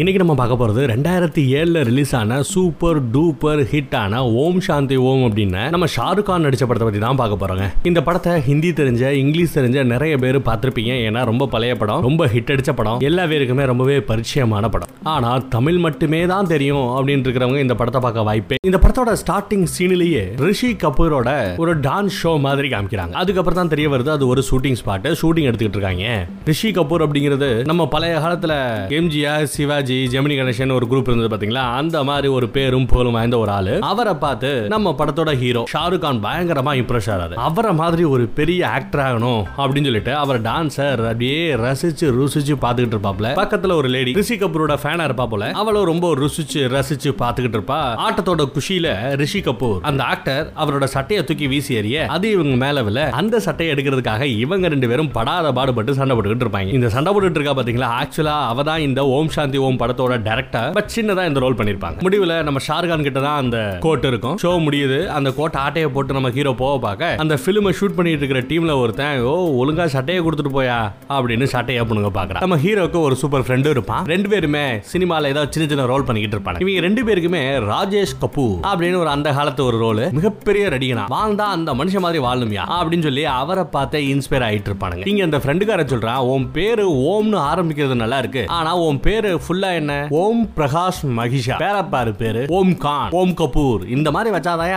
இன்னைக்கு நம்ம பார்க்க போறது ரெண்டாயிரத்தி ஏழுல ரிலீஸ் ஆன சூப்பர் டூப்பர் ஹிட்டான ஓம் சாந்தி ஓம் அப்படின்னு நம்ம ஷாருக் கான் நடித்த படத்தை பத்தி தான் பார்க்க போறோங்க. இந்த படத்தை ஹிந்தி தெரிஞ்ச இங்கிலீஷ் தெரிஞ்ச நிறைய பேர் பார்த்துருப்பீங்க. ஏன்னா ரொம்ப பழைய படம் ரொம்ப ஹிட் அடித்த படம். எல்லா பேருக்குமே ரொம்பவே பரிச்சயமான படம். ஆனால் தமிழ் மட்டுமே தான் தெரியும் அப்படின்னு இருக்கிறவங்க இந்த படத்தை பார்க்க வாய்ப்பே இந்த படத்தோட ஸ்டார்டிங் சீனிலேயே ரிஷி கபூரோட ஒரு டான்ஸ் ஷோ மாதிரி காமிக்கிறாங்க. அதுக்கப்புறம் தான் தெரிய வருது அது ஒரு ஷூட்டிங் ஸ்பாட்டு ஷூட்டிங் எடுத்துக்கிட்டு இருக்காங்க. ரிஷி கபூர் அப்படிங்கிறது நம்ம பழைய காலத்துல எம்ஜிஆர் சிவாஜி ஜெமினி கணேசன் ஒரு குரூப் இருந்தது பாத்தீங்களா? அந்த மாதிரி ஒரு பேரும் புகழும் வாய்ந்த ஒரு ஆளு. அவரை பார்த்து நம்ம படத்தோட ஹீரோ ஷாருக் கான் பயங்கரமா இம்ப்ரெஸ் ஆறாரு. அவரை மாதிரி ஒரு பெரிய ஆக்டர் ஆகணும் அப்படின்னு சொல்லிட்டு அவர் டான்சர் அப்படியே ரசிச்சு ருசிச்சு பாத்துக்கிட்டு இருப்பாப்ல. பக்கத்துல ஒரு லேடி ரிஷி கபூரோட ஃபேனா இருப்பா போல. அவளும் ரொம்ப ருசிச்சு ரசிச்சு பாத்துக்கிட்டு இருப்பா. ஆட்டத்தோட குஷியில ரிஷி கபூர். அந்த ஆக்டர் அவரோட சட்டையை தூக்கி வீசி எறிய அது இவங்க மேல வில அந்த சட்டையை எடுக்கிறதுக்காக இவங்க ரெண்டு பேரும் படாத பாடுபட்டு சண்டை போட்டுக்கிட்டு இருப்பாங்க. இந்த சண்டை போட்டுட்டு இருக்கா பாத்தீங்களா? ஆக்சுவலா அவ தான் இந்த ஓம் சாந்தி ஓம் படத்தோட டைரக்டர் பட் சின்னதா இந்த ரோல் பண்ணிருப்பாங்க. முடிவுல நம்ம ஷாருகான் கிட்ட தான் அந்த கோட் இருக்கும். ஷோ முடியுது. அந்த கோட் ஆட்டையை போட்டு நம்ம ஹீரோ போக பார்க்க அந்த பிலிமை ஷூட் பண்ணிட்டு இருக்கிற டீம்ல ஒருத்தன் ஓ ஒழுங்கா சட்டையை கொடுத்துட்டு போயா? அப்படின்னு சட்டையை பண்ணுங்க பாக்குறான் நம்ம ஹீரோக்கு ஒரு சூப்பர் ஃப்ரெண்டு இருப்பான். ரெண்டு பேருமே சினிமால ஏதாவது சின்ன சின்ன ரோல் பண்ணிக்கிட்டு இருப்பாங்க. இவங்க ரெண்டு பேருக்குமே ராஜேஷ் கபூர் அப்படின்னு ஒரு அந்த காலத்து ஒரு ரோல் மிகப்பெரிய ரடிகனா வாழ்ந்தா அந்த மனுஷன் மாதிரி வாழணுமியா அப்படின்னு சொல்லி அவரை பார்த்து இன்ஸ்பயர் ஆயிட்டு இருப்பானுங்க. இங்க அந்த ஃப்ரெண்டுக்கார சொல்றான் உன் பேரு ஓம்னு ஆரம்பிக்கிறது நல்லா இருக்கு. ஆனா உன் பேரு ஃபுல்லா ஃபுல்லா என்ன? ஓம் பிரகாஷ் மகிஷா. பேரப்பாரு பேரு ஓம் கான் ஓம் கபூர். இந்த மாதிரி வச்சாதான்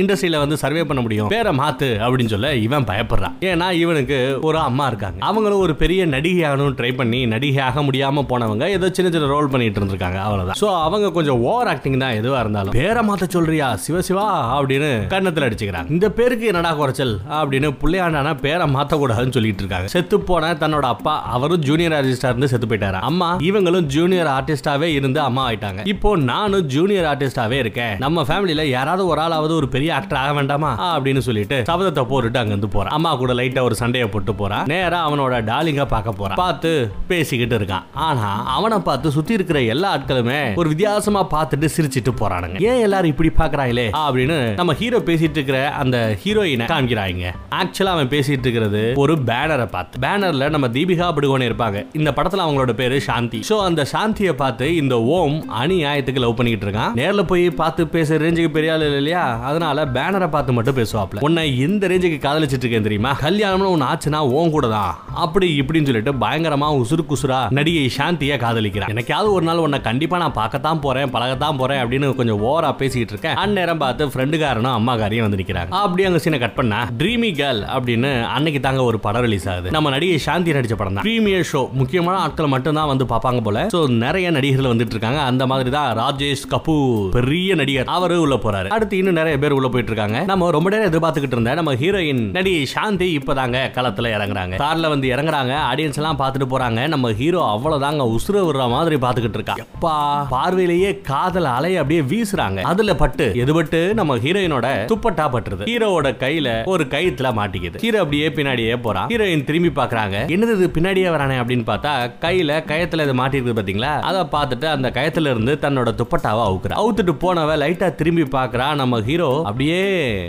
இண்டஸ்ட்ரியில வந்து சர்வே பண்ண முடியும். பேரை மாத்து அப்படின்னு சொல்ல இவன் பயப்படுறான். ஏன்னா இவனுக்கு ஒரு அம்மா இருக்காங்க. அவங்களும் ஒரு பெரிய நடிகை ஆகணும் ட்ரை பண்ணி நடிகை ஆக முடியாம போனவங்க ஏதோ சின்ன சின்ன ரோல் பண்ணிட்டு இருந்திருக்காங்க. அவ்வளவுதான். சோ அவங்க கொஞ்சம் ஓவர் ஆக்டிங் தான் எதுவா இருந்தாலும். பேரை மாத்த சொல்றியா? சிவசிவா அப்படின்னு கண்ணத்துல அடிச்சுக்கிறாங்க. இந்த பேருக்கு என்னடா குறைச்சல்? அப்படின்னு பிள்ளையாண்டானா பேரை மாத்த கூடாதுன்னு சொல்லிட்டு இருக்காங்க. செத்து போன தன்னோட அப்பா அவரும் ஜூனியர் ஆர்டிஸ்டா இருந்து செத்து போயிட்டாரு? அம்மா இவங்களும் ஜூனியர் ஆர்டிஸ்டாவே இருந்து அம்மா ஆயிட்டாங்க. இப்போ நானும் ஜூனியர் ஆர்டிஸ்டாவே இருக்கேன். நம்ம ஃபேமிலியில யாராவது ஒரு ஆளாவது ஒரு பெரிய ஆக்டர் ஆக வேண்டாமா? அப்படின்னு சொல்லிட்டு சபதத்தை போட்டுட்டு அங்க இருந்து போறான். அம்மா கூட லைட்டா ஒரு சண்டையை போட்டு போறான். நேரா அவனோட டாலிங்க பார்க்க போறான். பார்த்து பேசிக்கிட்டு இருக்கான். ஆனா அவனை பார்த்து சுத்தி இருக்கிற எல்லா ஆட்களுமே ஒரு வித்தியாசமா பார்த்துட்டு சிரிச்சிட்டு போறானுங்க. ஏன் எல்லாரும் இப்படி பாக்குறாங்களே அப்படின்னு நம்ம ஹீரோ பேசிட்டு இருக்கிற அந்த ஹீரோயினை காமிக்கிறாங்க ஆக்சுவலா அவன் பேசிட்டு இருக்கிறது ஒரு பேனரை பார்த்து. பேனர்ல நம்ம தீபிகா படுகோனே இருப்பாங்க. இந்த படத்துல அவங்களோட பேரு சாந்தி. சோ அந்த சாந்தி சாந்தியை பார்த்து இந்த ஓம் அநியாயத்துக்கு லவ் பண்ணிக்கிட்டு இருக்கான். நேர்ல போய் பார்த்து பேச ரேஞ்சுக்கு பெரிய ஆள் இல்லையா? அதனால பேனரை பார்த்து மட்டும் பேசுவாப்ல. உன்னை இந்த ரேஞ்சுக்கு காதலிச்சிட்டு இருக்கேன் தெரியுமா? கல்யாணம்னு ஒன்னு ஆச்சுன்னா ஓன் கூட தான். அப்படி இப்படின்னு சொல்லிட்டு பயங்கரமா உசுறு குசுரா நடிகை சாந்தியை காதலிக்கிறான். எனக்காவது ஒரு நாள் உன்னை கண்டிப்பா நான் பார்க்கத்தான் போறேன் பழகத்தான் போறேன் அப்படின்னு கொஞ்சம் ஓவரா பேசிட்டு இருக்கேன். அந்நேரம் பார்த்து ஃப்ரெண்டுக்காரனும் அம்மாக்காரையும் வந்து நிற்கிறாங்க அப்படி அங்க சீனை கட் பண்ணா ட்ரீமி கேர்ள் அப்படின்னு அன்னைக்கு தாங்க ஒரு படம் ரிலீஸ் ஆகுது. நம்ம நடிகை சாந்தி நடிச்ச படம் தான் ப்ரீமியர் ஷோ முக்கியமான ஆட்கள் மட்டும் தான் வந்து பார்ப்பாங்க போல. ஸோ நிறைய நடிகர்கள் வந்துட்டு இருக்காங்க அந்த மாதிரி தான் ராஜேஷ் கபூர் பெரிய நடிகர். அவரு உள்ள போறாரு. அடுத்து இன்னும் நிறைய பேர் உள்ள போயிட்டு இருக்காங்க நம்ம ரொம்ப நேரம் எதிர்பார்த்துக்கிட்டு இருந்த நம்ம ஹீரோயின் நடிகை சாந்தி இப்பதாங்க களத்துல இறங்குறாங்க. கார்ல வந்து இறங்குறாங்க. ஆடியன்ஸ் எல்லாம் பார்த்துட்டு போறாங்க. நம்ம ஹீரோ அவ்வளவுதாங்க உசுர விடுற மாதிரி பார்த்துக்கிட்டு இருக்கா. எப்பா பார்வையிலேயே காதல் அலை அப்படியே வீசுறாங்க. அதுல பட்டு எது பட்டு நம்ம ஹீரோயினோட துப்பட்டா பட்டுருது. ஹீரோவோட கையில ஒரு கயித்துல மாட்டிக்குது. ஹீரோ அப்படியே பின்னாடியே போறான். ஹீரோயின் திரும்பி பாக்குறாங்க என்னது இது பின்னாடியே வரானே அப்படின்னு பார்த்தா கையில கயத்துல இது மாட்டிருக்கு பாத்தீங்களா? அதை பார்த்துட்டு அந்த கயத்துல இருந்து தன்னோட துப்பட்டாவை அவுக்குறா. அவுத்துட்டு போனவ லைட்டா திரும்பி பாக்குறா நம்ம ஹீரோ அப்படியே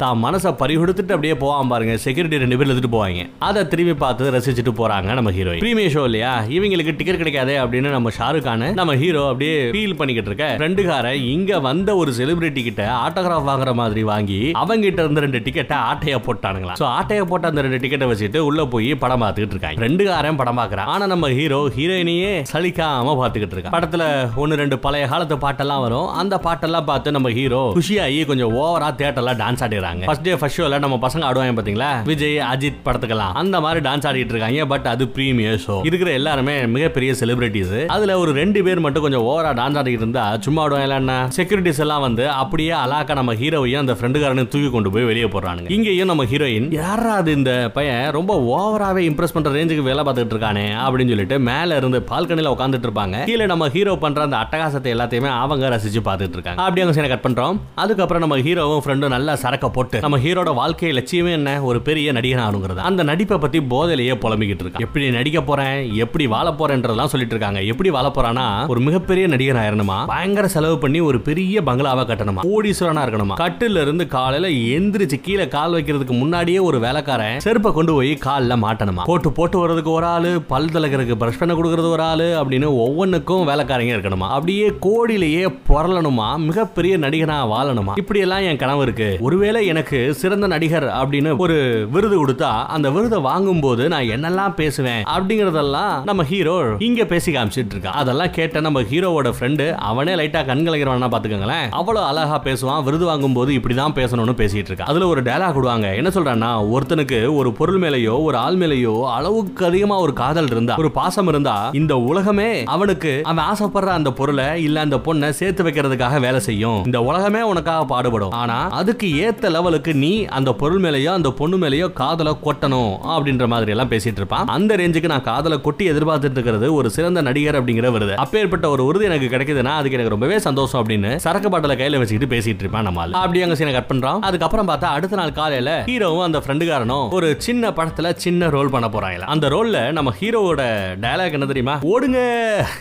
தான் மனசை பறிகொடுத்துட்டு அப்படியே போவான் பாருங்க. செக்யூரிட்டி ரெண்டு பேர் எடுத்துட்டு போவாங்க. அதை திரும்பி பார்த்து ரசிச்சுட்டு போறாங்க நம்ம ஹீரோ பிரீமியர் ஷோ இல்லையா? இவங்களுக்கு டிக்கெட் கிடைக்காதே அப்படின்னு நம்ம ஷாருக் நம்ம ஹீரோ அப்படியே ஃபீல் பண்ணிக்கிட்டு இருக்க. ஃப்ரெண்டுக்காரன் இங்க வந்த ஒரு செலிபிரிட்டி கிட்ட ஆட்டோகிராஃப் வாங்குற மாதிரி வாங்கி அவங்க கிட்ட இருந்த ரெண்டு டிக்கெட்டை ஆட்டையா போட்டானுங்களா சோ ஆட்டையா போட்ட அந்த ரெண்டு டிக்கெட்டை வச்சுட்டு உள்ள போய் படம் பார்த்துக்கிட்டு இருக்காங்க. ரெண்டுக்காரன் படம் பாக்குறான் ஆனா நம்ம ஹீரோ ஹீரோயினையே சலிக்காம பார்த்துக்கிட்டு இருக்கான் படத்துல ஒன்னு ரெண்டு பழைய காலத்து பாட்டெல்லாம் வரும். அந்த பாட்டெல்லாம் பார்த்து நம்ம ஹீரோ குஷியாகி கொஞ்சம் ஓவரா தேட்டர்ல டான்ஸ் ஆடிடுறாங்க. ஃபர்ஸ்ட் டே ஃபர்ஸ்ட் ஷோல நம்ம பசங்க ஆடுவாங்க பாத்தீங்களா? விஜய் அஜித் படத்துக்கெல்லாம். அந்த மாதிரி டான்ஸ் ஆடிட்டு இருக்காங்க. பட் அது பிரீமியர் ஷோ இருக்கிற எல்லாருமே மிகப்பெரிய செலிபிரிட்டிஸ் அதுல ஒரு ரெண்டு பேர் மட்டும் கொஞ்சம் ஓவரா டான்ஸ் ஆடிக்கிட்டு இருந்தா சும்மா ஆடுவாங்க என்ன? செக்யூரிட்டிஸ் எல்லாம் வந்து அப்படியே அலாக்கா நம்ம ஹீரோவையும் அந்த ஃப்ரெண்டுக்காரனையும் தூக்கி கொண்டு போய் வெளியே போடுறானுங்க. இங்கேயும் நம்ம ஹீரோயின் யாரா அது இந்த பையன்? ரொம்ப ஓவராவே இம்ப்ரெஸ் பண்ற ரேஞ்சுக்கு வேலை பார்த்துட்டு இருக்கானே? அப்படின்னு சொல்லிட்டு மேல இருந்து பால்கனில உட்காந்துட்டு இருப்பாங்க. கடைசியில் நம்ம ஹீரோ பண்ற அந்த அட்டகாசத்தை எல்லாத்தையுமே அவங்க ரசிச்சு பார்த்துட்டு இருக்காங்க அப்படி அவங்க சீனை கட் பண்ணுறோம் அதுக்கப்புறம் நம்ம ஹீரோவும் ஃப்ரெண்டும் நல்லா சரக்க போட்டு நம்ம ஹீரோட வாழ்க்கை லட்சியமே என்ன? ஒரு பெரிய நடிகன் ஆகணுங்கிறது. அந்த நடிப்பை பத்தி போதையிலேயே புலம்பிக்கிட்டு இருக்கான். எப்படி நடிக்க போறேன்? எப்படி வாழ போகிறேன்றதெல்லாம் சொல்லிட்டு இருக்காங்க எப்படி வாழ போகிறான்னா ஒரு மிகப்பெரிய நடிகர் ஆயிரணுமா பயங்கர செலவு பண்ணி ஒரு பெரிய பங்களாவை கட்டணுமா? கோடீஸ்வரனா இருக்கணுமா? கட்டில இருந்து காலையில எந்திரிச்சு கீழே கால் வைக்கிறதுக்கு முன்னாடியே ஒரு வேலைக்காரன் செருப்பை கொண்டு போய் கால்ல மாட்டணுமா? போட்டு போட்டு வர்றதுக்கு ஒரு ஆளு பல் தலைக்கிறதுக்கு பிரஷ் பண்ண கொடுக்கறது ஒரு ஆளு அப்படின்னு ஒவ்வொன்றுக்கும் ஆளுக்கும் வேலைக்காரங்க இருக்கணுமா? அப்படியே கோடியிலேயே புரளணுமா மிகப்பெரிய நடிகனா வாழணுமா? இப்படி எல்லாம் என் கனவு இருக்கு ஒருவேளை எனக்கு சிறந்த நடிகர் அப்படின்னு ஒரு விருது கொடுத்தா அந்த விருதை வாங்கும் போது நான் என்னெல்லாம் பேசுவேன் அப்படிங்கறதெல்லாம் நம்ம ஹீரோ இங்க பேசி காமிச்சிட்டு இருக்கான் அதெல்லாம் கேட்ட நம்ம ஹீரோவோட ஃப்ரெண்டு அவனே லைட்டா கண்கலைக்கிறவனா பாத்துக்கோங்களேன் அவ்வளவு அழகா பேசுவான். விருது வாங்கும் போது இப்படிதான் பேசணும்னு பேசிட்டு இருக்கான் அதுல ஒரு டயலாக் விடுவாங்க என்ன சொல்றான்னா ஒருத்தனுக்கு ஒரு பொருள் மேலேயோ ஒரு ஆள் மேலேயோ அளவுக்கு அதிகமா ஒரு காதல் இருந்தா ஒரு பாசம் இருந்தா இந்த உலகமே அவனுக்கு அவன் ஆசைப்படுற அந்த பொருளை இல்ல அந்த பொண்ணை சேர்த்து வைக்கிறதுக்காக வேலை செய்யும். இந்த உலகமே உனக்காக பாடுபடும். ஆனா அதுக்கு ஏத்த லெவலுக்கு நீ அந்த பொருள் மேலேயோ அந்த பொண்ணு மேலேயோ காதலை கொட்டணும் அப்படின்ற மாதிரி எல்லாம் பேசிட்டு இருப்பான். அந்த ரேஞ்சுக்கு நான் காதலை கொட்டி எதிர்பார்த்துட்டு இருக்கிறது ஒரு சிறந்த நடிகர் அப்படிங்கிற வருது. அப்பேற்பட்ட ஒரு உறுதி எனக்கு கிடைக்குதுன்னா அதுக்கு எனக்கு ரொம்பவே சந்தோஷம் அப்படின்னு சரக்கு பாட்டில கையில வச்சுக்கிட்டு பேசிட்டு இருப்பான் நம்மால் அப்படி அங்க சீனை கட் பண்றான். அதுக்கப்புறம் பார்த்தா அடுத்த நாள் காலையில ஹீரோவும் அந்த ஃப்ரெண்டுக்காரனும் ஒரு சின்ன படத்துல சின்ன ரோல் பண்ண போறாங்க அந்த ரோல்ல நம்ம ஹீரோவோட டயலாக் என்ன தெரியுமா? ஓடுங்க!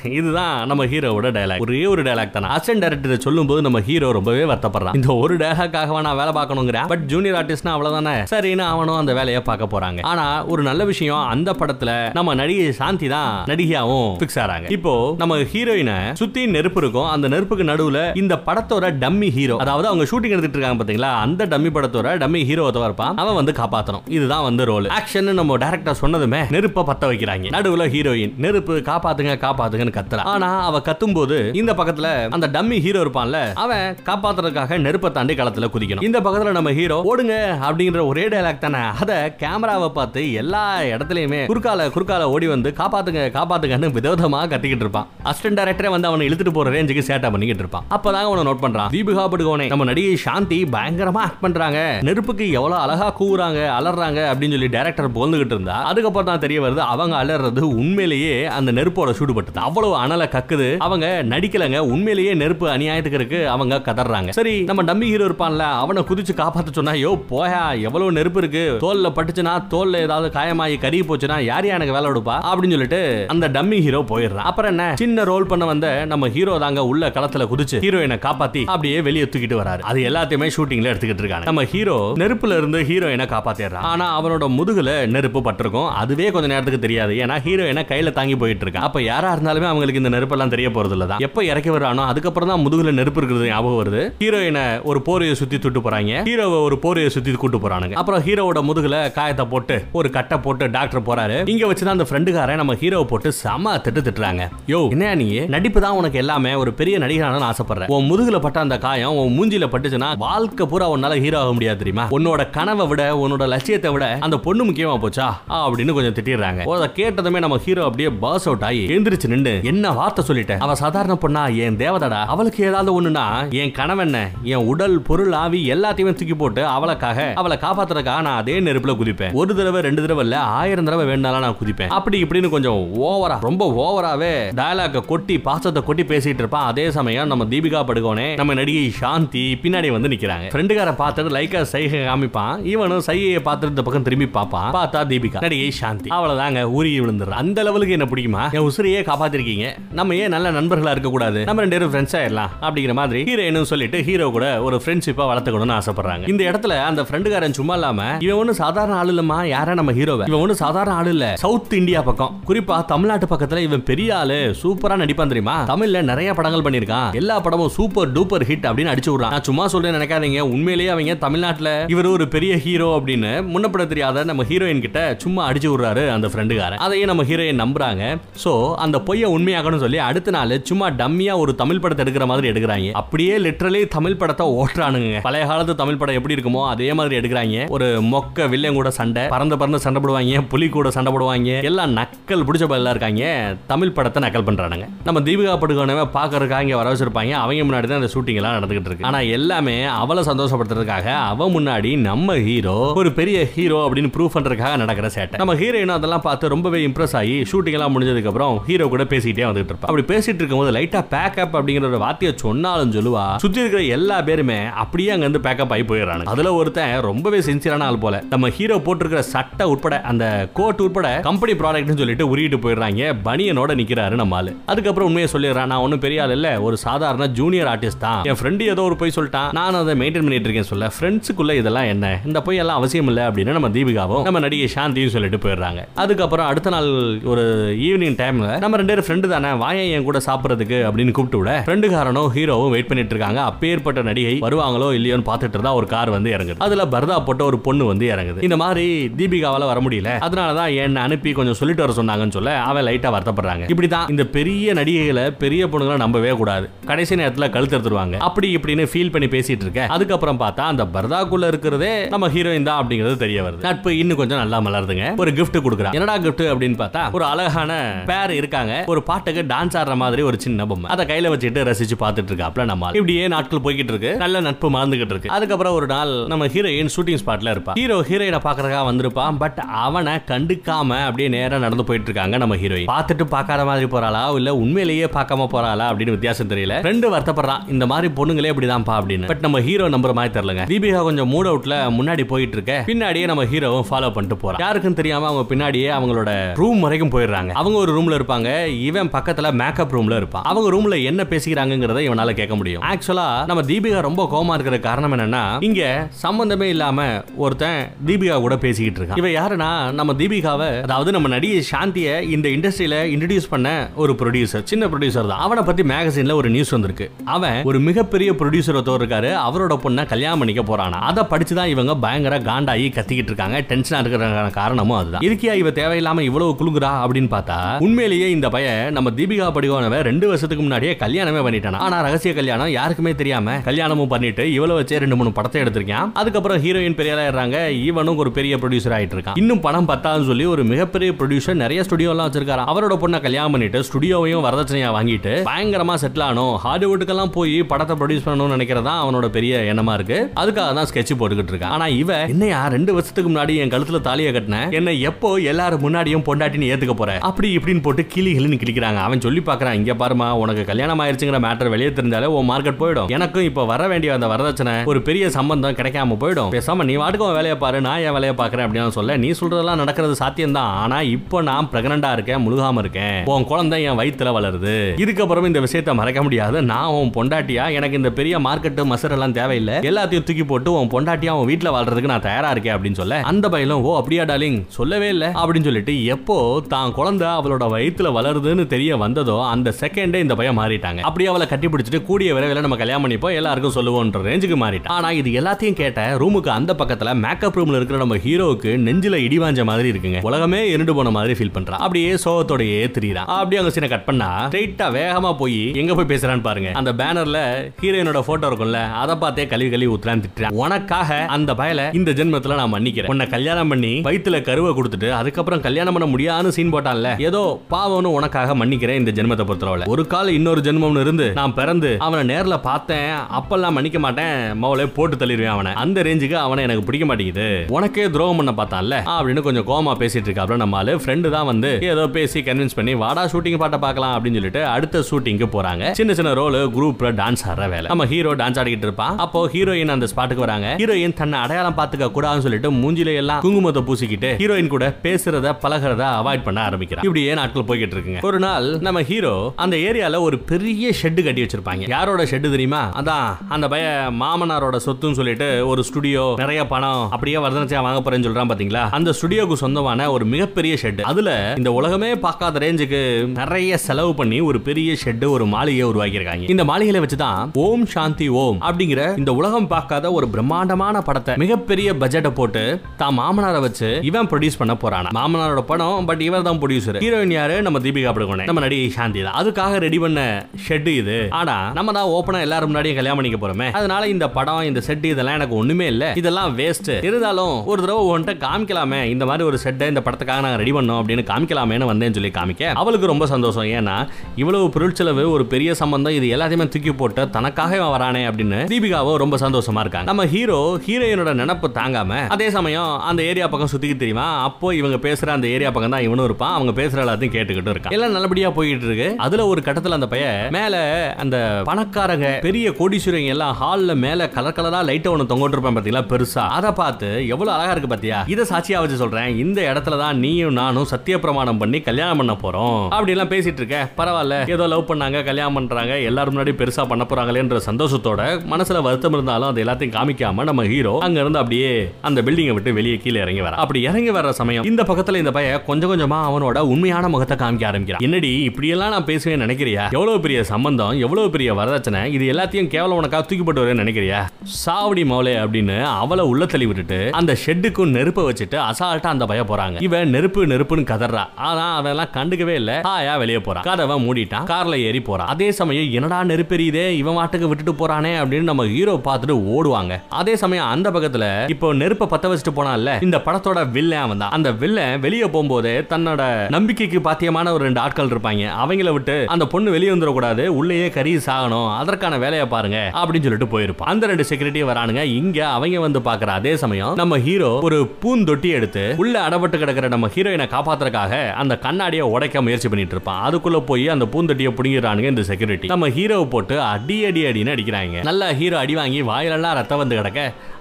இது இதுதான் நம்ம ஹீரோவோட டைலாக் ஒரே ஒரு டைலாக் தானே? அசன் டேரக்டர் சொல்லும் போது நம்ம ஹீரோ ரொம்பவே வருத்தப்படுறான். இந்த ஒரு டைலாக்காக நான் வேலை பார்க்கணுங்கிறேன் பட் ஜூனியர் ஆர்டிஸ்ட்னா அவ்வளவுதானே? சரின்னு அவனும் அந்த வேலையை பார்க்க போறாங்க. ஆனா ஒரு நல்ல விஷயம் அந்த படத்துல நம்ம நடிகை சாந்தி தான் நடிகையாவும் பிக்ஸ் ஆறாங்க. இப்போ நம்ம ஹீரோயினை சுத்தி நெருப்பு இருக்கும். அந்த நெருப்புக்கு நடுவுல இந்த படத்தோட டம்மி ஹீரோ அதாவது அவங்க ஷூட்டிங் எடுத்துட்டு இருக்காங்க பாத்தீங்களா? அந்த டம்மி படத்தோட டம்மி ஹீரோ இருப்பான். அவன் வந்து காப்பாத்தணும். இதுதான் வந்து ரோல் ஆக்ஷன் நம்ம டேரக்டர் சொன்னதுமே நெருப்ப பத்த வைக்கிறாங்க. நடுவுல ஹீரோயின் நெருப்பு காப்பாத்துங்க காப்பாத்துங்கன்னு கத்த ஆனா அவ கத்தும் போது இந்த பக்கத்துல அந்த டம்மி ஹீரோ இருப்பான்ல அவன் காப்பாத்துறதுக்காக நெருப்பை தாண்டி களத்துல குதிக்கணும். இந்த பக்கத்துல நம்ம ஹீரோ ஓடுங்க அப்படிங்கிற ஒரே டைலாக் தானே. அத கேமராவை பார்த்து எல்லா இடத்துலயுமே குறுக்கால குறுக்கால ஓடி வந்து காப்பாத்துங்க காப்பாத்துங்கன்னு விதவிதமா கத்திக்கிட்டு இருப்பான். அசிஸ்டன்ட் டைரக்டரே வந்து அவனை இழுத்துட்டு போற ரேஞ்சுக்கு சேட்டா பண்ணிக்கிட்டு இருப்பான். அப்பதான் அவனை நோட் பண்றான். தீபிகா படுகோனே நம்ம நடிகை சாந்தி பயங்கரமா ஆக்ட் பண்றாங்க. நெருப்புக்கு எவ்வளவு அழகா கூவுறாங்க அலறாங்க அப்படின்னு சொல்லி டைரக்டர் போந்துகிட்டு இருந்தா அதுக்கப்புறம் தான் தெரிய வருது அவங்க அலறது உண்மையிலேயே அந்த நெருப்போட சூடுபட்டது அவ்வளவு அனலை கக்குது. அவங்க நடிக்கலங்க. உண்மையிலேயே நெருப்பு அநியாயத்துக்கு இருக்கு அவங்க கதறாங்க சரி நம்ம டம்மி ஹீரோ இருப்பான்ல அவனை குதிச்சு காப்பாத்த சொன்னா யோ போயா எவ்வளவு நெருப்பு இருக்கு. தோல்ல பட்டுச்சுன்னா தோல்ல ஏதாவது காயமாயி கருகி போச்சுன்னா யார் எனக்கு வேலை விடுப்பா அப்படின்னு சொல்லிட்டு அந்த டம்மி ஹீரோ போயிடுறான். அப்புறம் என்ன? சின்ன ரோல் பண்ண வந்த நம்ம ஹீரோ தாங்க உள்ள களத்துல குதிச்சு ஹீரோயினை காப்பாத்தி அப்படியே வெளியே தூக்கிட்டு வராரு. அது எல்லாத்தையுமே ஷூட்டிங்ல எடுத்துக்கிட்டு இருக்காங்க. நம்ம ஹீரோ நெருப்புல இருந்து ஹீரோயினை காப்பாத்திடுறான். ஆனா அவனோட முதுகுல நெருப்பு பட்டிருக்கும். அதுவே கொஞ்ச நேரத்துக்கு தெரியாது. ஏன்னா ஹீரோயினை கையில தாங்கி போயிட்டு இருக்கான் அப்ப யாரா இருந்தாலுமே அவங்களுக்கு இந்த நெருப்பெல்லாம் தெரிய போறது இல்லதான் எப்ப இறக்கி வரானோ அதுக்கப்புறம் தான் முதுகுல நெருப்பு இருக்கிறது ஞாபகம் வருது. ஹீரோயினை ஒரு போரையை சுத்தி துட்டு போறாங்க. ஹீரோவை ஒரு போரையை சுத்தி கூட்டு போறானுங்க. அப்புறம் ஹீரோவோட முதுகுல காயத்தை போட்டு ஒரு கட்டை போட்டு டாக்டர் போறாரு. இங்க வச்சுதான் அந்த ஃப்ரெண்டுக்காரன் நம்ம ஹீரோவை போட்டு செம திட்டு திட்டுறாங்க. யோ என்ன நீ? நடிப்பு தான் உனக்கு எல்லாமே ஒரு பெரிய நடிகரானு ஆசைப்படுறேன் உன் முதுகுல பட்ட அந்த காயம் உன் மூஞ்சில பட்டுச்சுன்னா வாழ்க்கை பூரா உன்னால ஹீரோ ஆக முடியாது தெரியுமா? உன்னோட கனவை விட உன்னோட லட்சியத்தை விட அந்த பொண்ணு முக்கியமா போச்சா? அப்படின்னு கொஞ்சம் திட்டிடுறாங்க. அதை கேட்டதுமே நம்ம ஹீரோ அப்படியே பாஸ் அவுட் ஆகி எந்திரிச்சு நின்று என்ன வார்த்தை சொல்லிட்டேன். அவ சாதாரண பொண்ணா என் தேவதடா. அவளுக்கு ஏதாவது ஒண்ணுனா என் கணவன் என் உடல் பொருள் ஆவி எல்லாத்தையுமே தூக்கி போட்டு அவளுக்காக அவளை காப்பாத்துறதுக்காக நான் அதே நெருப்புல குதிப்பேன். ஒரு தடவை ரெண்டு தடவை இல்ல ஆயிரம் தடவை வேணாலும் நான் குதிப்பேன். அப்படி இப்படின்னு கொஞ்சம் ஓவரா ரொம்ப ஓவராவே டயலாக கொட்டி பாசத்தை கொட்டி பேசிட்டு இருப்பான். அதே சமயம் நம்ம தீபிகா படுகோனே நம்ம நடிகை சாந்தி பின்னாடி வந்து நிக்கிறாங்க. ஃப்ரெண்டுகார பார்த்துட்டு லைக்கா சைகை காமிப்பான். இவனும் சைகையை பார்த்துட்டு இந்த பக்கம் திரும்பி பார்ப்பான். பார்த்தா தீபிகா நடிகை சாந்தி. அவ்வளவுதாங்க உருகி விழுந்துடுறான். அந்த லெவலுக்கு என்ன பிடிக்குமா? என் உசிரியே காப்பாத்திருக்கீங்க. நம்ம ஏன் நல்ல நண்பர்களா இருக்க கூடாது? நம்ம ரெண்டு பேரும் ஃப்ரெண்ட்ஸ் ஆயிடலாம் அப்படிங்கிற மாதிரி ஹீரோயினும் சொல்லிட்டு ஹீரோ கூட ஒரு ஃப்ரெண்ட்ஷிப்பா வளர்த்துக்கணும்னு ஆசைப்படுறாங்க. இந்த இடத்துல அந்த ஃப்ரெண்டுகாரன் சும்மா இல்லாம இவன் ஒன்னும் சாதாரண ஆள் இல்லமா யாரா நம்ம ஹீரோவை? இவன் ஒன்னும் சாதாரண ஆள் இல்ல சவுத் இந்தியா பக்கம். குறிப்பா தமிழ்நாட்டு பக்கத்துல இவன் பெரிய ஆளு சூப்பரா நடிப்பான் தெரியுமா? தமிழ்ல நிறைய படங்கள் பண்ணிருக்கான் எல்லா படமும் சூப்பர் டூப்பர் ஹிட் அப்படின்னு அடிச்சு விடுறான். நான் சும்மா சொல்றேன் நினைக்காதீங்க உண்மையிலேயே அவங்க தமிழ்நாட்டுல இவர் ஒரு பெரிய ஹீரோ அப்படின்னு முன்னப்பட தெரியாத நம்ம ஹீரோயின் கிட்ட சும்மா அடிச்சு விடுறாரு அந்த ஃப்ரெண்டுகாரன் அதையும் நம்ம ஹீரோயின் நம்புறாங்க. சோ அந்த பொய்யை ஆகணும்னு சொல்லி அடுத்த நாள் சும்மா டம்மியா ஒரு தமிழ் படத்தை எடுக்கிற மாதிரி எடுக்கிறாங்க. அப்படியே லிட்டரலி தமிழ் படத்தை ஓட்டுறானுங்க. பழைய காலத்து தமிழ் படம் எப்படி இருக்குமோ அதே மாதிரி எடுக்கிறாங்க. ஒரு மொக்க வில்லன் கூட சண்டை பறந்து பறந்து சண்டை போடுவாங்க புலி கூட சண்டை போடுவாங்க. எல்லாம் நக்கல் பிடிச்ச பதிலாக இருக்காங்க. தமிழ் படத்தை நக்கல் பண்றானுங்க. நம்ம தீபிகா படுகோனவே பாக்குறதுக்காக இங்கே வர வச்சிருப்பாங்க. அவங்க முன்னாடி தான் அந்த ஷூட்டிங் எல்லாம் நடந்துகிட்டு இருக்கு. ஆனா எல்லாமே அவளை சந்தோஷப்படுத்துறதுக்காக அவ முன்னாடி நம்ம ஹீரோ ஒரு பெரிய ஹீரோ அப்படின்னு ப்ரூவ் பண்றதுக்காக நடக்கிற சேட்டை. நம்ம ஹீரோயினும் அதெல்லாம் பார்த்து ரொம்பவே இம்ப்ரெஸ் ஆகி ஷூட்டிங் எல்லாம் முடிஞ்சதுக்கு அப்புறம் ஹீரோ கூட பேசிட்டே வந்துட்டு இருப்பா. அப்படி பேசிட்டு இருக்கும்போது லைட்டா பேக்கப் அப்படிங்கிற ஒரு வார்த்தையை சொன்னாலும் சொல்லுவா. சுத்தி இருக்கிற எல்லா பேருமே அப்படியே அங்க இருந்து பேக்கப் ஆகி போயிடறாங்க அதுல ஒருத்தன் ரொம்பவே சின்சியரான ஆள் போல. நம்ம ஹீரோ போட்டிருக்கிற சட்டை உட்பட அந்த கோட் உட்பட கம்பெனி ப்ராடக்ட்னு சொல்லிட்டு உருகிட்டு போயிடுறாங்க. பனியனோட நிக்கிறாரு நம்ம ஆளு. அதுக்கப்புறம் உண்மையை சொல்லிடுறான் நான் ஒன்றும் பெரிய ஆள் இல்ல. ஒரு சாதாரண ஜூனியர் ஆர்டிஸ்ட் தான். என் ஃப்ரெண்டு ஏதோ ஒரு போய் சொல்லிட்டான். நான் அதை மெயின்டைன் பண்ணிட்டு இருக்கேன் சொல்ல ஃப்ரெண்ட்ஸுக்குள்ள இதெல்லாம் என்ன? இந்த போய் எல்லாம் அவசியம் இல்லை. அப்படின்னு நம்ம தீபிகாவும் நம்ம நடிகை சாந்தியும் சொல்லிட்டு போயிடுறாங்க. அதுக்கப்புறம் அடுத்த நாள் ஒரு ஈவினிங் டைம்ல நம்ம ரெண்டு பேரும் ஃப்ரெண்டு தான். வாயன் என் கூட சாப்பிடுறதுக்கு அப்படின்னு கூப்பிட்டு விட ஃப்ரெண்டுக்காரனும் ஹீரோவும் வெயிட் பண்ணிட்டு இருக்காங்க. அப்பேற்பட்ட நடிகை வருவாங்களோ இல்லையோன்னு பார்த்துட்டு இருந்தா ஒரு கார் வந்து இறங்குது. அதுல பர்தா போட்ட ஒரு பொண்ணு வந்து இறங்குது. இந்த மாதிரி தீபிகாவால வர முடியல. அதனாலதான் என்ன அனுப்பி கொஞ்சம் சொல்லிட்டு வர சொன்னாங்கன்னு சொல்ல அவன் லைட்டா வருத்தப்படுறாங்க. இப்படிதான் இந்த பெரிய நடிகைகளை பெரிய பொண்ணுங்களை நம்பவே கூடாது. கடைசி நேரத்துல கழுத்து எடுத்துருவாங்க. அப்படி இப்படின்னு ஃபீல் பண்ணி பேசிட்டு இருக்க. அதுக்கப்புறம் பார்த்தா அந்த பர்தாக்குள்ள இருக்கிறதே நம்ம ஹீரோயின் தான் அப்படிங்கிறது தெரிய வருது. நட்பு இன்னும் கொஞ்சம் நல்லா மலருதுங்க. ஒரு கிஃப்ட் கொடுக்குறான். என்னடா கிஃப்ட் அப்படின்னு பார்த்தா ஒரு அழகான பேர் இருக்காங்க. ஒரு பாட்டுக்கு டான்ஸ் ஆடுற மாதிரி ஒரு சின்ன பொம்மை. அதை கையில வச்சுட்டு ரசிச்சு பார்த்துட்டு இருக்காப்ல நம்ம இப்படியே நாட்கள் போய்கிட்டு இருக்கு. நல்ல நட்பு மறந்துகிட்டு இருக்கு. அதுக்கப்புறம் ஒரு நாள் நம்ம ஹீரோயின் ஷூட்டிங் ஸ்பாட்ல இருப்பா. ஹீரோ ஹீரோயினை பாக்குறதுக்காக வந்திருப்பான். பட் அவனை கண்டுக்காம அப்படியே நேரம் நடந்து போயிட்டு இருக்காங்க நம்ம ஹீரோயின் பார்த்துட்டு பார்க்காத மாதிரி போறாளா? இல்ல உண்மையிலேயே பார்க்காம போறாளா? அப்படின்னு வித்தியாசம் தெரியல. ரெண்டு வருத்தப்படுறான். இந்த மாதிரி பொண்ணுங்களே இப்படிதான்ப்பா அப்படின்னு. பட் நம்ம ஹீரோ நம்புற மாதிரி தெரியலங்க. தீபிகா கொஞ்சம் மூட் அவுட்ல முன்னாடி போயிட்டு இருக்க. பின்னாடியே நம்ம ஹீரோவும் ஃபாலோ பண்ணிட்டு போறான். யாருக்கும் தெரியாம அவங்க பின்னாடியே அவங்களோட ரூம் வரைக்கும் போயிடுறாங்க. அவங்க ஒரு ரூம்ல இருப்பாங்க. இவன் பக்கத்துல மேக்கப் ரூம்ல இருப்பான். அவங்க ரூம்ல என்ன பேசிக்கிறாங்கிறத இவனால கேட்க முடியும். ஆக்சுவலா நம்ம தீபிகா ரொம்ப கோமா இருக்கிற காரணம் என்னன்னா இங்க சம்பந்தமே இல்லாம ஒருத்தன் தீபிகா கூட பேசிக்கிட்டு இருக்கான். இவன் யாருன்னா நம்ம தீபிகாவை அதாவது நம்ம நடிகை சாந்தியை இந்த இண்டஸ்ட்ரியில இன்ட்ரடியூஸ் பண்ண ஒரு ப்ரொடியூசர் சின்ன ப்ரொடியூசர் தான். அவனை பத்தி மேகசின்ல ஒரு நியூஸ் வந்திருக்கு. அவன் ஒரு மிகப்பெரிய ப்ரொடியூசர் ஒருத்தர் இருக்காரு. அவரோட பொண்ணை கல்யாணம் பண்ணிக்க போறானா? அதை படிச்சு தான் இவங்க பயங்கர காண்டாகி கத்திக்கிட்டு இருக்காங்க. டென்ஷனா இருக்கிற காரணமும் அதுதான். இதுக்கே இவ தேவையில்லாம இவ்வளவு குலுங்குறா அப்படின்னு பார்த்தா உண்மையிலேயே இந்த பையன் நம்ம தீபிகா படிவானவ ரெண்டு வருஷத்துக்கு முன்னாடியே கல்யாணமே பண்ணிட்டானா. ஆனா ரகசிய கல்யாணம் யாருக்குமே தெரியாம கல்யாணமும் பண்ணிட்டு இவ்வளவு வச்சே ரெண்டு மூணு படத்தை எடுத்திருக்கான். அதுக்கப்புறம் ஹீரோயின் பெரிய ஆயிடுறாங்க இவனும் ஒரு பெரிய ப்ரொடியூசர் ஆயிட்டு இருக்கான். இன்னும் பணம் பத்தாதுன்னு சொல்லி ஒரு மிகப்பெரிய ப்ரொடியூசர் நிறைய ஸ்டுடியோ எல்லாம் வச்சிருக்காரு. அவரோட பொண்ணை கல்யாணம் பண்ணிட்டு ஸ்டுடியோவையும் வரதட்சணையா வாங்கிட்டு பயங்கரமா செட்டில் ஆனோம். ஹாலிவுட்டுக்கெல்லாம் போய் படத்தை ப்ரொடியூஸ் பண்ணணும்னு நினைக்கிறதா அவனோட பெரிய எண்ணமா இருக்கு. அதுக்காக தான் ஸ்கெட்ச் போட்டுக்கிட்டு இருக்கான். ஆனா இவ என்னையா ரெண்டு வருஷத்துக்கு முன்னாடி என் கழுத்துல தாலியை கட்டின? என்ன எப்போ எல்லாரும் முன்னாடியும் பொண்டாட்டின்னு ஏத்துக்க போற? அப்படி இப்படின்னு போட்டு கிளி கிளின்னு கிளிக்கிறாங்க அவன் சொல்லி பார்க்குறான் இங்கே பாருமா உனக்கு கல்யாணம் ஆயிருச்சுங்கிற மேட்டர் வெளியே தெரிஞ்சாலே உன் மார்க்கெட் போயிடும். எனக்கும் இப்போ வர வேண்டிய அந்த வரதட்சணை ஒரு பெரிய சம்பந்தம் கிடைக்காம போயிடும். பேசாம நீ வாட்டுக்கு உன் வேலையை பாரு நான் என் வேலையை பார்க்குறேன் அப்படின்னு சொல்ல நீ சொல்றதெல்லாம் நடக்கிறது சாத்தியம் தான் ஆனா இப்போ நான் பிரெக்னண்டா இருக்கேன் முழுகாம இருக்கேன். உன் குழந்தை என் வயிற்றுல வளருது. இதுக்கப்புறம் இந்த விஷயத்தை மறக்க முடியாது. நான் உன் பொண்டாட்டியா? எனக்கு இந்த பெரிய மார்க்கெட்டு மசர் எல்லாம் தேவையில்லை. எல்லாத்தையும் தூக்கி போட்டு உன் பொண்டாட்டியா உன் வீட்டில் வாழ்றதுக்கு நான் தயாரா இருக்கேன் அப்படின்னு சொல்ல அந்த பையலும் ஓ அப்படியா டாலிங் சொல்லவே இல்லை. அப்படின்னு சொல்லிட்டு எப்போ தான் குழந்தை அவளோட வயிற்றுல வளருதுன்னு தெரிய வந்ததோ அந்த செகண்டே இந்த பையன் மாறிட்டாங்க. அப்படியே அவளை கட்டி பிடிச்சிட்டு கூடிய விரைவில் நம்ம கல்யாணம் பண்ணிப்போம் எல்லாருக்கும் சொல்லுவோன்ற ரேஞ்சுக்கு மாறிட்டான். ஆனா இது எல்லாத்தையும் கேட்ட ரூமுக்கு அந்த பக்கத்துல மேக்கப் ரூம்ல இருக்கிற நம்ம ஹீரோவுக்கு நெஞ்சில இடிவாஞ்ச மாதிரி இருக்குங்க. உலகமே இருண்டு போன மாதிரி ஃபீல் பண்றான். அப்படியே சோகத்தோடயே திரியறான். அப்படியே அவங்க சீனை கட் பண்ணா ஸ்ட்ரைட்டா வேகமா போய் எங்க போய் பேசுறான்னு பாருங்க. அந்த பேனர்ல ஹீரோயினோட போட்டோ இருக்கும்ல அதை பார்த்தே கழுவி கழுவி ஊத்துறான்னு திட்டுறான். உனக்காக அந்த பயல இந்த ஜென்மத்துல நான் மன்னிக்கிறேன். உன்னை கல்யாணம் பண்ணி வயிற்றுல கருவை கொடுத்துட்டு அதுக்கப்புறம் கல்யாணம் பண்ண முடியாதுன்னு சீன் போட்டான்ல ஏதோ பாவம்னு உனக்காக மன்னிக்கிறேன் இந்த ஜென்மத்தை பொறுத்தளவுல. ஒரு கால இன்னொரு ஜென்மம்னு இருந்து நான் பிறந்து அவனை நேர்ல பார்த்தேன் அப்பெல்லாம் மன்னிக்க மாட்டேன் மவளே போட்டு தள்ளிடுவேன் அவனை. அந்த ரேஞ்சுக்கு அவனை எனக்கு பிடிக்க மாட்டேங்குது. உனக்கே துரோகம் பண்ண பார்த்தான்ல? அப்படின்னு கொஞ்சம் கோமா பேசிட்டு இருக்காப்ல நம்ம ஆளு. ஃப்ரெண்டு தான் வந்து ஏதோ பேசி கன்வின்ஸ் பண்ணி வாடா ஷூட்டிங் பாட்ட பார்க்கலாம் அப்படின்னு சொல்லிட்டு அடுத்த ஷூட்டிங்க்கு போறாங்க. சின்ன சின்ன ரோல் குரூப்ல டான்ஸ் ஆடுற வேலை. நம்ம ஹீரோ டான்ஸ் ஆடிக்கிட்டு இருப்பான். அப்போ ஹீரோயின் அந்த ஸ்பாட்டுக்கு வராங்க. ஹீரோயின் தன்னை அடையாளம் பார்த்துக்க கூடாதுன்னு சொல்லிட்டு மூஞ்சில எல்லாம் குங்குமத்தை பூசிக்கிட்டு ஹீரோயின் கூட பேசுறத பழகிறத அவாய்ட் பண்ண ஆரம்பிக்கிறான். இப்படியே நாட்கள் போய்கிட்டு இருக்குங்க. ஒரு நாள் நம்ம ஹீரோ அந்த ஏரியால ஒரு பெரிய ஷெட் கட்டி வச்சிருப்பாங்க. யாரோட ஷெட் தெரியுமா? அதான் அந்த பய மாமனாரோட சொத்துன்னு சொல்லிட்டு ஒரு ஸ்டுடியோ நிறைய பணம் அப்படியே வரதட்சணையா வாங்க போறேன்னு சொல்றான் பாத்தீங்களா? அந்த ஸ்டுடியோக்கு சொந்தமான ஒரு மிகப்பெரிய ஷெட் அதுல இந்த உலகமே பார்க்காத ரேஞ்சுக்கு நிறைய செலவு பண்ணி ஒரு பெரிய ஷெட் ஒரு மாளிகையை உருவாக்கியிருக்காங்க. இந்த மாளிகையில வச்சுதான் ஓம் சாந்தி ஓம் அப்படிங்கிற இந்த உலகம் பார்க்காத ஒரு பிரம்மாண்டமான படத்தை மிகப்பெரிய பட்ஜெட்டை போட்டு தான் மாமனாரை வச்சு இவன் ப்ரொடியூஸ் பண்ண போறானா மாமனாரோட படம் பட் இவர் தான் ப்ரொடியூசர் ஹீரோயின் யாரு? நம்ம தீபிகா படுகோனே. நம்ம நடிகை சாந்தி தான். அதுக்காக ரெடி பண்ண ஷெட் இது. ஆனா நம்ம தான் ஓப்பனா எல்லாரும் முன்னாடியும் கல்யாணம் பண்ணிக்க போறோமே. அதனால இந்த படம் இந்த செட் இதெல்லாம் எனக்கு ஒண்ணுமே இல்ல. இதெல்லாம் வேஸ்ட் இருந்தாலும் ஒரு தடவை உன்கிட்ட காமிக்கலாமே. இந்த மாதிரி ஒரு செட்டை இந்த படத்துக்காக நாங்க ரெடி பண்ணோம் அப்படின்னு காமிக்கலாமேன்னு வந்தேன்னு சொல்லி காமிக்க. அவளுக்கு ரொம்ப சந்தோஷம். ஏன்னா இவ்வளவு பொருட்செலவு ஒரு பெரிய சம்பந்தம் இது எல்லாத்தையுமே தூக்கி போட்டு தனக்காக வரானே அப்படின்னு தீபிகாவோ ரொம்ப சந்தோஷமா இருக்காங்க. நம்ம ஹீரோ ஹீரோயினோட நினப்பு தாங்காம அதே சமயம் அந்த ஏரியா பக்கம் சுத்திக்கு தெரியுமா? அப்போ இவங்க பேசுற அந்த ஏரியா பக்கம் தான் இவனும் இருப்பான். அவங்க பேசுற எல்லாத்தையும் கேட்டுக்கிட்டு இருக்கான். எல்லாம் நல்லபடியா போயிட்டு இருக்கு அதுல ஒரு கட்டத்துல அந்த பையன் மேல அந்த பணக்காரங்க பெரிய கோடீஸ்வரங்க எல்லாம் ஹால்ல மேல கலர் கலரா லைட்டை ஒன்று தொங்கிட்டு இருப்பேன் பாத்தீங்களா பெருசா? அதை பார்த்து எவ்வளவு அழகா இருக்கு பாத்தியா? இதை சாட்சியா வச்சு சொல்றேன். இந்த இடத்துல தான் நீயும் நானும் சத்திய பிரமாணம் பண்ணி கல்யாணம் பண்ண போறோம். அப்படி எல்லாம் பேசிட்டு இருக்க. பரவாயில்ல. ஏதோ லவ் பண்ணாங்க கல்யாணம் பண்றாங்க எல்லாரும் முன்னாடி பெருசா பண்ண போறாங்களேன்ற சந்தோஷத்தோட மனசுல வருத்தம் இருந்தாலும் அது எல்லாத்தையும் காமிக்காம நம்ம ஹீரோ அங்க இருந்து அப்படியே அந்த பில்டிங்கை விட்டு வெளியே கீழே இறங்கி வர அப்படி இறங்கி வர்ற சமயம் இந்த பக்கத்துல இந்த பையன் கொஞ்சம் கொஞ்சமா அவனோட உண்மையான முகத்தை காமிக்க ஆரம்பிக்கிறான். என்னடி ஏண்டி இப்படியெல்லாம் நான் பேசுவேன் நினைக்கிறியா? எவ்வளவு பெரிய சம்பந்தம் எவ்வளவு பெரிய வரதட்சணை இது எல்லாத்தையும் கேவலம் உனக்கா தூக்கிப்பட்டு வரேன்னு நினைக்கிறியா? சாவடி மௌலே அப்படின்னு அவளை உள்ள தள்ளி விட்டுட்டு அந்த ஷெட்டுக்கும் நெருப்பை வச்சுட்டு அசால்ட்டா அந்த பய போறாங்க. இவன் நெருப்பு நெருப்புன்னு கதறா. ஆனா அவெல்லாம் கண்டுக்கவே இல்ல. ஹாயா வெளியே போறான். கதவை மூடிட்டான். கார்ல ஏறி போறான். அதே சமயம் என்னடா நெருப்பெரியுதே இவன் மாட்டுக்கு விட்டுட்டு போறானே அப்படின்னு நம்ம ஹீரோ பார்த்துட்டு ஓடுவாங்க. அதே சமயம் அந்த பக்கத்துல இப்போ நெருப்பை பத்த வச்சுட்டு போனான்ல இந்த படத்தோட வில்லன் அவன் தான் அந்த வில்லன் வெளியே போகும்போது தன்னோட நம்பிக்கைக்கு பாத்தியமான ஒரு ரெண்டு ஆட்கள் இருப்பாங்க அவங்கள விட்டு அந்த பொண்ணு வெளியே வந்துடக்கூடாது உள்ளேயே கறி சாகணும் அதற்கான வேலையை பாருங்க அப்படின்னு சொல்லிட்டு போயிருப்பான். அந்த ரெண்டு செக்யூரிட்டி வரானுங்க. இங்க அவங்க வந்து பாக்குற அதே சமயம் நம்ம ஹீரோ ஒரு பூந்தொட்டி எடுத்து உள்ள அடப்பட்டு கிடக்கிற நம்ம ஹீரோயினை காப்பாத்துறதுக்காக அந்த கண்ணாடியை உடைக்க முயற்சி பண்ணிட்டு இருப்பான். அதுக்குள்ள போய் அந்த பூந்தொட்டியை புடிங்கிறானுங்க இந்த செக்யூரிட்டி நம்ம ஹீரோவை போட்டு அடி அடி அடின்னு அடிக்கிறாங்க. நல்லா ஹீரோ அடி வாங்கி வாயிலெல்லாம் ரத்தம் வந்து கிடக்க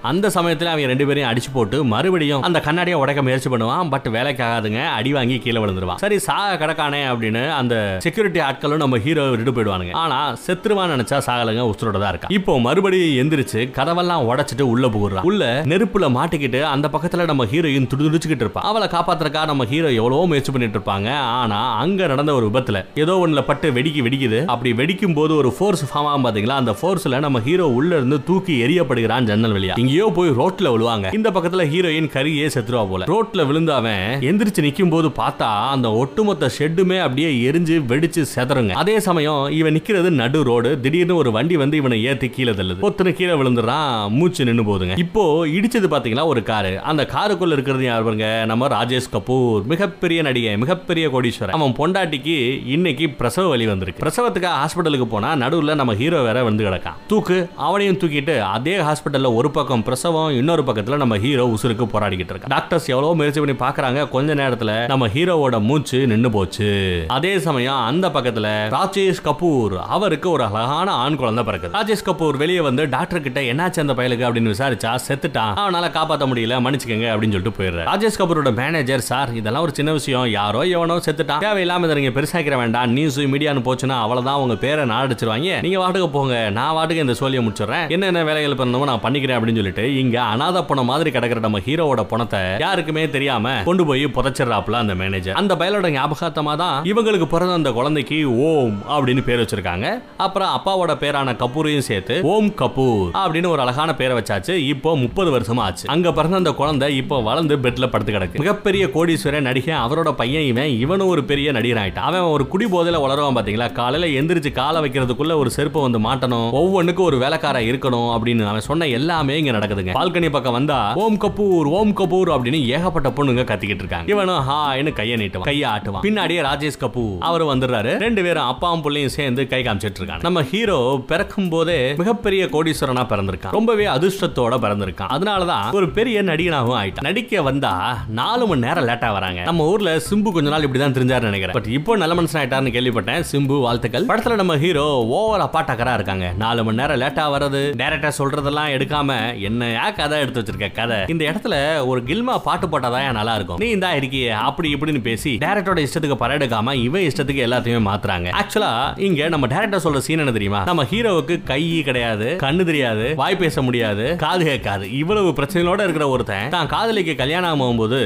அந்த சமயத்தில் அவங்க ரெண்டு பேரையும் அடிச்சு போட்டு மறுபடியும் அந்த கண்ணாடியை உடைக்க முயற்சி பண்ணுவான் பட் வேலைக்கு ஆகாதுங்க அடி வாங்கி கீழே விழுந்துருவான். சரி சாக கிடக்கானே அப்படின்னு அந்த செக்யூரிட்டி ஆட்களும் நம்ம ஹீரோ விட்டு போயிடுவானுங்க. ஆனா செத்துருவான் நினைச்சா சாகலங்க உசுரோட தான் இருக்கா இப்போ மறுபடியும் எந்திரிச்சு கதவெல்லாம் உடைச்சிட்டு உள்ள போகிறான். உள்ள நெருப்புல மாட்டிக்கிட்டு அந்த பக்கத்துல நம்ம ஹீரோயின் துடிச்சுக்கிட்டு இருப்பான். அவளை காப்பாத்துறக்கா நம்ம ஹீரோ எவ்வளவோ முயற்சி பண்ணிட்டு இருப்பாங்க. ஆனா அங்க நடந்த ஒரு விபத்துல ஏதோ ஒண்ணுல பட்டு வெடிக்கி வெடிக்குது. அப்படி வெடிக்கும் போது ஒரு ஃபோர்ஸ் ஃபார்ம் ஆகும் பாத்தீங்களா? அந்த ஃபோர்ஸ்ல நம்ம ஹீரோ உள்ள இருந்து தூக்கி எரியப்படுகிறான் ஜன்னல் வழியா. எங்கேயோ போய் ரோட்ல விழுவாங்க. இந்த பக்கத்துல ஹீரோயின் கரியே செத்துருவா போல. ரோட்ல விழுந்து அவன் எந்திரிச்சு நிக்கும் போது பார்த்தா அந்த ஒட்டுமொத்த ஷெட்டுமே அப்படியே எரிஞ்சு வெடிச்சு செதறுங்க. அதே சமயம் இவன் நிக்கிறது நடு ரோடு. திடீர்னு ஒரு வண்டி வந்து இவனை ஏத்தி கீழே தள்ளுது. பொத்துன்னு கீழே விழுந்துறான் மூச்சு நின்னு போதுங்க இப்போ இடிச்சது பாத்தீங்களா? ஒரு காரு. அந்த காருக்குள்ள இருக்கிறது யார் பாருங்க? நம்ம ராஜேஷ் கபூர். மிகப்பெரிய நடிகை மிகப்பெரிய கோடீஸ்வரன். அவன் பொண்டாட்டிக்கு இன்னைக்கு பிரசவ வலி வந்திருக்கு. பிரசவத்துக்கு ஹாஸ்பிட்டலுக்கு போனா நடுவுல நம்ம ஹீரோ வேற வந்து கிடக்கான். தூக்கு அவனையும் தூக்கிட்டு அதே ஹாஸ்பிட்டல்ல ஒரு பக்கம் பிரசவம் இன்னொரு பக்கத்துல நம்ம ஹீரோ உசுருக்கு போராடிக்கிட்டு இருக்கான். டாக்டர்ஸ் எவ்வளவு முயற்சி பண்ணி பாக்குறாங்க கொஞ்ச நேரத்துல நம்ம ஹீரோவோட மூச்சு நின்னு போச்சு. அதே சமயம் அந்த பக்கத்துல ராஜேஷ் கபூர் அவருக்கு ஒரு அழகான ஆண் குழந்தை பிறகு ராஜேஷ் கபூர் வெளியே வந்து டாக்டர் கிட்ட என்னாச்சு அந்த பயலுக்கு? அப்படின்னு விசாரிச்சா செத்துட்டான். அவனால காப்பாத்த முடியல மன்னிச்சுக்கங்க அப்படின்னு சொல்லிட்டு போயிடுறாரு. ராஜேஷ் கபூரோட மேனேஜர் சார் இதெல்லாம் ஒரு சின்ன விஷயம். யாரோ எவனோ செத்துட்டான். தேவையில்லாம இதை நீங்க பெருசாக்கிற வேண்டாம். நியூஸ் மீடியான்னு போச்சுன்னா அவ்வளவுதான். உங்க பேரை நாடிச்சிருவாங்க நீங்க வாட்டுக்கு போங்க. நான் வாட்டுக்கு இந்த சோழியை முடிச்சிடுறேன். என்னென்ன வேலைகள் பண்ணணுமோ நான் பண்ணிக்கிறேன் அப்படின்னு சொல்லி சொல்லிட்டு இங்க அனாத பணம் மாதிரி கிடக்கிற நம்ம ஹீரோவோட பணத்தை யாருக்குமே தெரியாம கொண்டு போய் புதைச்சிடறாப்ல அந்த மேனேஜர் அந்த பயலோட ஞாபகார்த்தமா தான் இவங்களுக்கு பிறந்த அந்த குழந்தைக்கு ஓம் அப்படின்னு பேர் வச்சிருக்காங்க. அப்புறம் அப்பாவோட பேரான கபூரையும் சேர்த்து ஓம் கபூர் அப்படின்னு ஒரு அழகான பேரை வச்சாச்சு. இப்போ முப்பது வருஷமா ஆச்சு. அங்க பிறந்த அந்த குழந்தை இப்போ வளர்ந்து பெட்ல படுத்து கிடக்கு. மிகப்பெரிய கோடீஸ்வரன் நடிகை அவரோட பையன் இவன் இவனும் ஒரு பெரிய நடிகர் ஆயிட்டான் அவன் ஒரு குடி போதையில வளருவான் பாத்தீங்களா? காலையில எந்திரிச்சு காலை வைக்கிறதுக்குள்ள ஒரு செருப்பை வந்து மாட்டணும். ஒவ்வொன்றுக்கும் ஒரு வேலைக்காரா இருக்கணும் அப்படின்னு அவன் சொன்ன எல்லாமே இங்க நடக்குதுங்க. பால்கனி பக்கம் வந்தா ஓம் கபூர் ஓம் கபூர் அப்படின்னு ஏகப்பட்ட பொண்ணுங்க கத்திக்கிட்டு இருக்காங்க. இவனும் ஹாய்னு கையை நீட்டுவான். கையை ஆட்டுவான். பின்னாடியே ராஜேஷ் கபூர். அவர் வந்துடுறாரு. ரெண்டு பேரும் அப்பாவும் பிள்ளையும் சேர்ந்து கை காமிச்சிட்டு இருக்காங்க. நம்ம ஹீரோ பிறக்கும் போதே மிகப்பெரிய கோடீஸ்வரனா பிறந்திருக்கான். ரொம்பவே அதிர்ஷ்டத்தோட பிறந்திருக்கான். அதனாலதான் ஒரு பெரிய நடிகனாகவும் ஆயிட்டான். நடிக்க வந்தா நாலு மணி நேரம் லேட்டா வராங்க. நம்ம ஊர்ல சிம்பு கொஞ்ச நாள் இப்படிதான் தெரிஞ்சாரு நினைக்கிறேன். பட் இப்போ நல்ல மனுஷன் ஆயிட்டாருன்னு கேள்விப்பட்டேன். சிம்பு வாழ்த்துக்கள். படத்துல நம்ம ஹீரோ ஓவர் அப்பாட்டக்கரா இருக்காங்க. நாலு மணி நேரம் லேட்டா வர்றது டேரக்டா சொல்றதெல்லாம் எடுக்காம என்ன ஏன் கதை எடுத்து வச்சிருக்க? கதை. இந்த இடத்துல ஒரு கில்மா பாட்டு போட்டாதான் நல்லா இருக்கும். நீ இந்தா இருக்கியே அப்படி இப்படின்னு பேசி டேரக்டரோட இஷ்டத்துக்கு படம் எடுக்காம இவன் இஷ்டத்துக்கு எல்லாத்தையுமே மாத்துறாங்க. ஆக்சுவலா இங்க நம்ம டேரக்டர் சொல்ற சீன் என்ன தெரியுமா? நம்ம ஹீரோவுக்கு கை கிடையாது கண்ணு தெரியாது வாய் பேச முடியாது காது கேட்காது. இவ்வளவு பிரச்சனையோட இருக்கிற ஒருத்தன் தான் காதலிக்கு கல்யாணம் ஆகும்போது